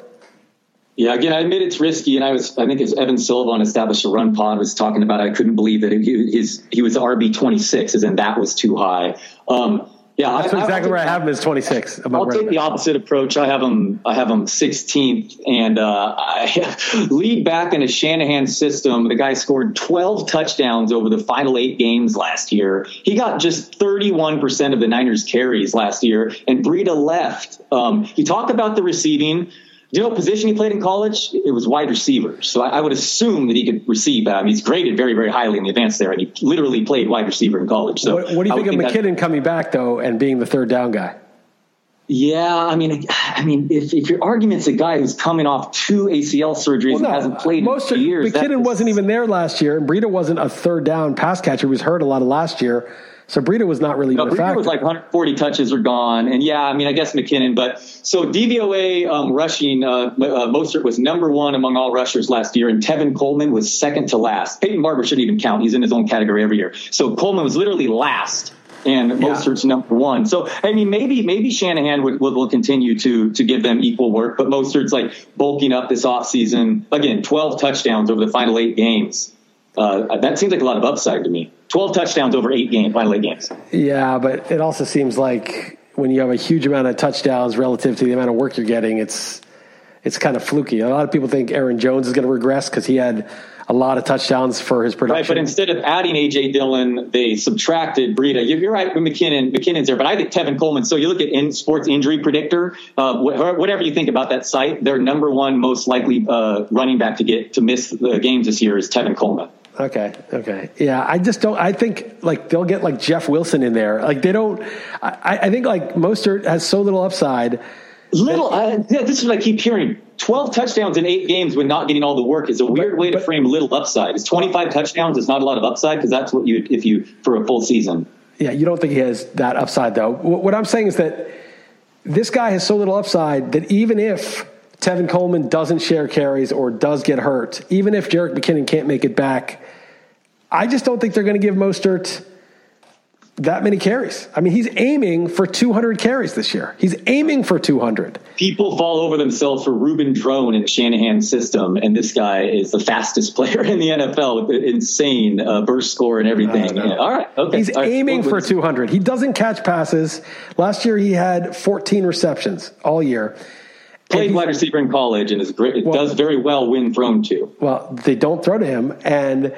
[SPEAKER 3] Yeah, again, I admit it's risky, and I was, I think, as Evan Silva on Established a Run Pod was talking about, I couldn't believe that he, his he was RB twenty six, as in that was too high. Um, yeah,
[SPEAKER 2] That's
[SPEAKER 3] I,
[SPEAKER 2] exactly
[SPEAKER 3] I,
[SPEAKER 2] where I have him is 26.
[SPEAKER 3] I'll take the opposite approach. I have him. I have him 16th, and uh, I lead back in a Shanahan system. The guy scored 12 touchdowns over the final eight games last year. He got just 31 percent of the Niners' carries last year, and Breida left. Um, you talk about the receiving. Do you know what position he played in college? It was wide receiver. So I, I would assume that he could receive. Um, he's graded very, very highly in the advanced there, and he literally played wide receiver in college. So
[SPEAKER 2] What, what do you think of
[SPEAKER 3] that-
[SPEAKER 2] McKinnon coming back though and being the third down guy?
[SPEAKER 3] Yeah, I mean, I mean, if, if your argument's a guy who's coming off two ACL surgeries and hasn't played
[SPEAKER 2] most
[SPEAKER 3] in years,
[SPEAKER 2] McKinnon
[SPEAKER 3] that's-
[SPEAKER 2] wasn't even there last year, and Breida wasn't a third down pass catcher. He was hurt a lot of last year, so Breida was not really
[SPEAKER 3] No,
[SPEAKER 2] even a
[SPEAKER 3] Breida
[SPEAKER 2] factor.
[SPEAKER 3] was like 140 touches are gone, and yeah, I mean, I guess McKinnon, but so DVOA um, rushing, uh, uh, Mostert was number one among all rushers last year, and Tevin Coleman was second to last. Peyton Barber shouldn't even count; he's in his own category every year. So Coleman was literally last, and Mostert's number one. So I mean, maybe maybe Shanahan would, will, will continue to to give them equal work, but Mostert's like bulking up this offseason. Again, 12 touchdowns over the final eight games. Uh, that seems like a lot of upside to me. 12 touchdowns over eight game, final eight games.
[SPEAKER 2] yeah, but it also seems like when you have a huge amount of touchdowns relative to the amount of work you're getting, it's it's kind of fluky. A lot of people think Aaron Jones is going to regress because he had a lot of touchdowns for his production.
[SPEAKER 3] Right, but instead of adding AJ Dillon, they subtracted Breida. You're, you're right with McKinnon. McKinnon's there, but I think Tevin Coleman. So you look at in sports injury predictor, uh, whatever you think about that site, their number one most likely uh, running back to get to miss the games this year is Tevin Coleman.
[SPEAKER 2] Okay. Okay. Yeah. I just don't. I think like they'll get like Jeff Wilson in there. Like they don't. I, I think like Mostert has so little upside.
[SPEAKER 3] Little. Uh, yeah, this is what I keep hearing. Twelve touchdowns in eight games when not getting all the work is a weird
[SPEAKER 2] But-
[SPEAKER 3] way to
[SPEAKER 2] but-
[SPEAKER 3] frame little upside. It's twenty five touchdowns It's not a lot of upside because that's what you if you for a full season.
[SPEAKER 2] Yeah. You don't think he has that upside though. What, what I'm saying is that this guy has so little upside that even if Tevin Coleman doesn't share carries or does get hurt, even if Jerick McKinnon can't make it back, I just don't think they're going to give Mostert that many carries. I mean, he's aiming for 200 carries this year. He's aiming for 200.
[SPEAKER 3] People fall over themselves for Reuben Drone in the Shanahan system, and this guy is the fastest player in the NFL with insane uh, burst score and everything. Yeah, all right, okay.
[SPEAKER 2] He's
[SPEAKER 3] all right.
[SPEAKER 2] aiming for 200. He doesn't catch passes. Last year, he had 14 receptions all year.
[SPEAKER 3] Played wide receiver in college and is great. It well, does very well when thrown to.
[SPEAKER 2] Well, they don't throw to him, and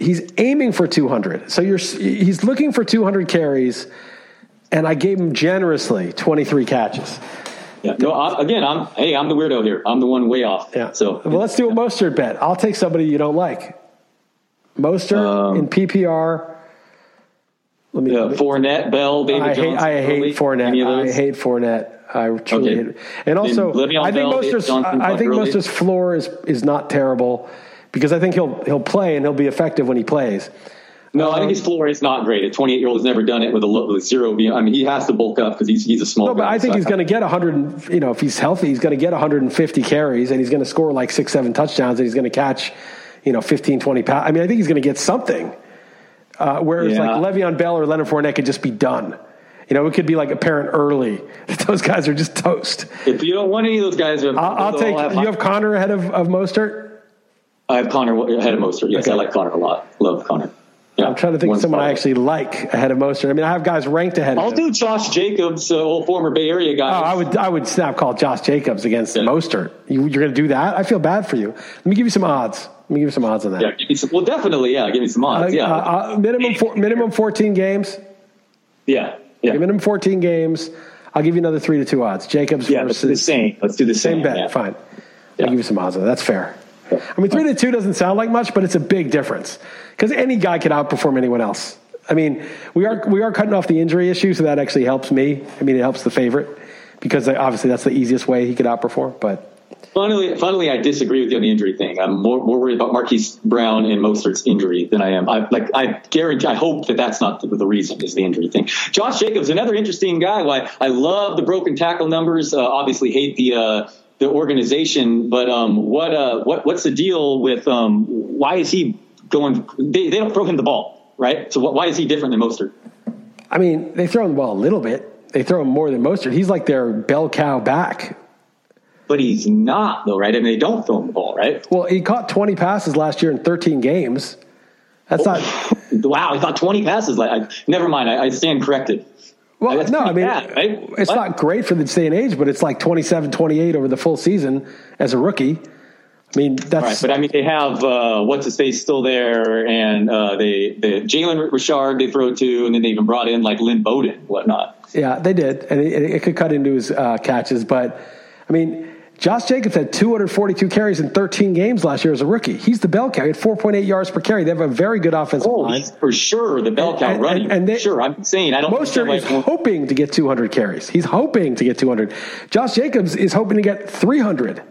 [SPEAKER 2] he's aiming for 200. So you're he's looking for 200 carries, and I gave him generously 23 catches.
[SPEAKER 3] Yeah. No. I, again, I'm hey, I'm the weirdo here. I'm the one way off.
[SPEAKER 2] Yeah.
[SPEAKER 3] So
[SPEAKER 2] well, let's do a Mostert bet. I'll take somebody you don't like. Mostert um, in PPR.
[SPEAKER 3] Let me. Yeah, let me Fournette, Bell, David
[SPEAKER 2] I
[SPEAKER 3] Johnson.
[SPEAKER 2] Hate, I hate Fournette. I hate Fournette. I truly okay. hate it. And also, I think Mostert's I think Mostert's floor is is not terrible because I think he'll he'll play and he'll be effective when he plays.
[SPEAKER 3] No, um, I think um, his floor is not great. A 28 year old has never done it with a, with zero. I mean, he has to bulk up because he's he's a small.
[SPEAKER 2] No, but
[SPEAKER 3] guy,
[SPEAKER 2] I think so he's going to get 100. You know, if he's healthy, he's going to get 150 carries and he's going to score like six, seven touchdowns and he's going to catch, you know, 15, 20 pounds. I mean, I think he's going to get something. Uh, whereas yeah. like Le'Veon Bell or Leonard Fournette could just be done. You know, it could be like apparent early. That those guys are just toast.
[SPEAKER 3] If you don't want any of those guys,
[SPEAKER 2] I'll, I'll take. Have you have Conner ahead of, of Mostert.
[SPEAKER 3] I have Conner ahead of Mostert. Yes, okay. I like Conner a lot. Love Conner.
[SPEAKER 2] Yeah. I'm trying to think of someone I actually like ahead of Mostert. I mean, I have guys ranked ahead. Of Mostert.
[SPEAKER 3] I'll do Josh Jacobs, uh, old former Bay Area guy.
[SPEAKER 2] Oh, I would, I would snap call Josh Jacobs against yeah. Mostert. You, are going to do that? I feel bad for you. Let me give you some odds. Let me give you some odds on that.
[SPEAKER 3] Yeah, some, well, definitely, yeah. Give me some odds. Uh, yeah,
[SPEAKER 2] uh, uh minimum four, minimum 14 games.
[SPEAKER 3] Yeah, yeah.
[SPEAKER 2] Minimum 14 games. I'll give you another three to two odds. Jacobs
[SPEAKER 3] yeah,
[SPEAKER 2] versus
[SPEAKER 3] the same. Let's do the
[SPEAKER 2] same,
[SPEAKER 3] same
[SPEAKER 2] bet.
[SPEAKER 3] Yeah.
[SPEAKER 2] Fine. I'll give you some odds on that. That's fair. I mean, three to two doesn't sound like much, but it's a big difference because any guy can outperform anyone else. I mean, we are we are cutting off the injury issue, so that actually helps me. I mean, it helps the favorite because obviously that's the easiest way he could outperform. But
[SPEAKER 3] Funnily, funnily, I disagree with you on the injury thing. I'm more, more worried about Marquise Brown and Mostert's injury than I am. I like, I guarantee, I hope that that's not the, the reason is the injury thing. Josh Jacobs, another interesting guy. Why I love the broken tackle numbers. Uh, obviously, hate the uh, the organization. But um, what uh, what what's the deal with um, why is he going? They, they don't throw him the ball, right? So what, why is he different than Mostert?
[SPEAKER 2] I mean, they throw him the ball a little bit. They throw him more than Mostert. He's like their bell cow back.
[SPEAKER 3] But he's not, though, right? I mean, they don't throw him the ball, right?
[SPEAKER 2] Well, he caught 20 passes last year in 13 games. That's oh,
[SPEAKER 3] not. Wow, he caught 20 passes. Like, I, never mind. I, I stand corrected.
[SPEAKER 2] Well, no, I mean, bad, right? it's what? not great for this day and age, but it's like 27, 28 over the full season as a rookie. I mean, that's
[SPEAKER 3] right. But I mean, they have uh, what's his face still there, and uh, they, they Jalen Richard they throw to, and then they even brought in like Lynn Bowden, whatnot.
[SPEAKER 2] Yeah, they did, and it, it could cut into his uh, catches. But I mean, Josh Jacobs had 242 carries in 13 games last year as a rookie. He's the bell cow. He had 4.8 yards per carry. They have a very good offensive oh, line.
[SPEAKER 3] For sure, the bell cow and, running. And, and they, sure, I'm saying I don't.
[SPEAKER 2] Mostert is hoping to get 200 carries. He's hoping to get 200. Josh Jacobs is hoping to get 300.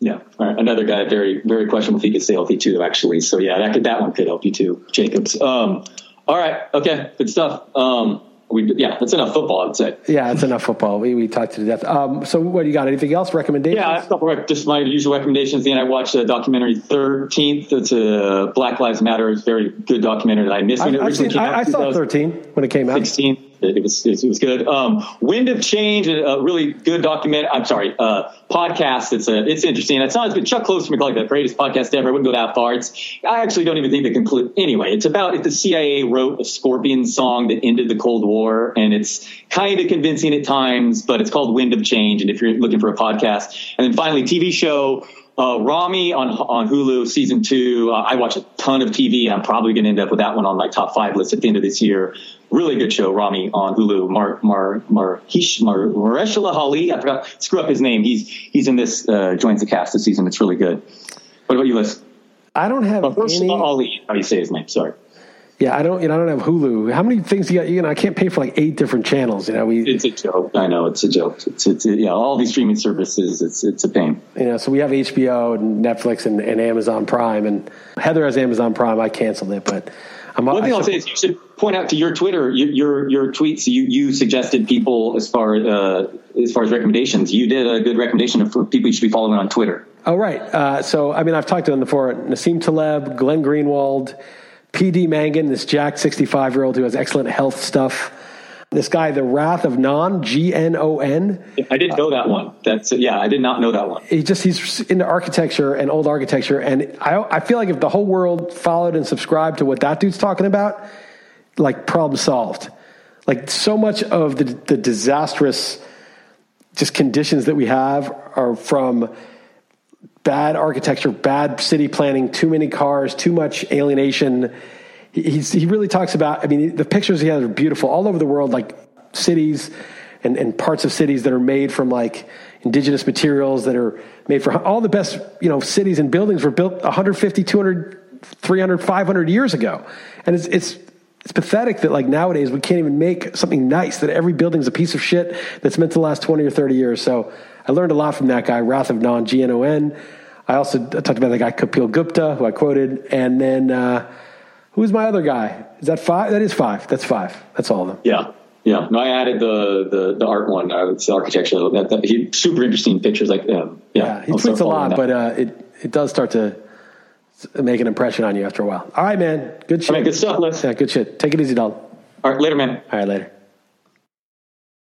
[SPEAKER 3] Yeah, another guy very very questionable if he could stay healthy too. Actually, so yeah, that could that one could help you too, Jacobs. Um, all right, okay, good stuff. Um, we yeah, that's enough football. I'd say.
[SPEAKER 2] Yeah, it's enough football. We we talked to the death. Um, so what do you got? Anything else? Recommendations?
[SPEAKER 3] Yeah, a couple of, just my usual recommendations. Then I watched the documentary Thirteenth. It's a Black Lives Matter. It's a very good documentary that I missed when I, it originally
[SPEAKER 2] seen, came
[SPEAKER 3] I,
[SPEAKER 2] out. I saw Thirteen when it came out.
[SPEAKER 3] Sixteen. It was it was good. Um, Wind of Change, a really good document. I'm sorry, uh, podcast. It's a it's interesting. It's not good. Chuck Closter McCullough, the greatest podcast ever. I wouldn't go that far. It's I actually don't even think the conclude. Anyway, it's about if the CIA wrote a Scorpion song that ended the Cold War, and it's kind of convincing at times, but it's called Wind of Change. And if you're looking for a podcast, and then finally TV show. Uh, Ramy on on Hulu season two. Uh, I watch a ton of TV. I'm probably going to end up with that one on my top five list at the end of this year really good show, Ramy on Hulu. Mar Mar Mar Hish Mar Mahershala Ali. I forgot screw up his name. He's he's in this uh, joins the cast this season. It's really good. What about you, Liss?
[SPEAKER 2] I don't have
[SPEAKER 3] Mahershala any... Ali. How do you say his name? Sorry.
[SPEAKER 2] Yeah, I don't. You know, I don't have Hulu. How many things do you got? You know, I can't pay for like eight different channels. You know, we.
[SPEAKER 3] It's a joke. I know it's a joke. It's, it's yeah. All these streaming services. It's it's a pain.
[SPEAKER 2] You know, so we have HBO and Netflix and, and Amazon Prime, and Heather has Amazon Prime. I canceled it, but
[SPEAKER 3] I'm, One thing I will say is you should point out to your Twitter, your your, your tweets. You you suggested people as far uh, as far as recommendations. You did a good recommendation of people you should be following on Twitter.
[SPEAKER 2] Oh right. Uh, so I mean, I've talked to them before. Nassim Taleb, Glenn Greenwald, PD Mangan, this Jack 65 year old who has excellent health stuff. This guy, The Wrath of Gnon, G N O N.
[SPEAKER 3] I didn't know that one. That's yeah, I did not know that one.
[SPEAKER 2] He just he's into architecture and old architecture, and I I feel like if the whole world followed and subscribed to what that dude's talking about, like problem solved. Like so much of the the disastrous just conditions that we have are from bad architecture, bad city planning, too many cars, too much alienation. He's, he really talks about, I mean, the pictures he has are beautiful all over the world, like cities and, and parts of cities that are made from like indigenous materials that are made for all the best, you know, cities and buildings were built 150, 200, 300, 500 years ago. And it's, it's, it's pathetic that like nowadays we can't even make something nice that every building's a piece of shit that's meant to last 20 or 30 years. So I learned a lot from that guy, Wrath of Gnon, G N O N. I also talked about the guy Kapil Gupta, who I quoted, and then uh, who's my other guy? Is that five? That is five. That's five. That's all of them.
[SPEAKER 3] Yeah. Yeah, no, I added the the, the art one. Uh, it's the architecture. That, that, he super interesting pictures. Like, um, yeah,
[SPEAKER 2] yeah, he tweets a lot, but uh, it it does start to make an impression on you after a while. All right, man. Good shit.
[SPEAKER 3] All right, good stuff, Les.
[SPEAKER 2] Yeah, good shit. Take it easy, dog.
[SPEAKER 3] All right, later, man.
[SPEAKER 2] All right, later.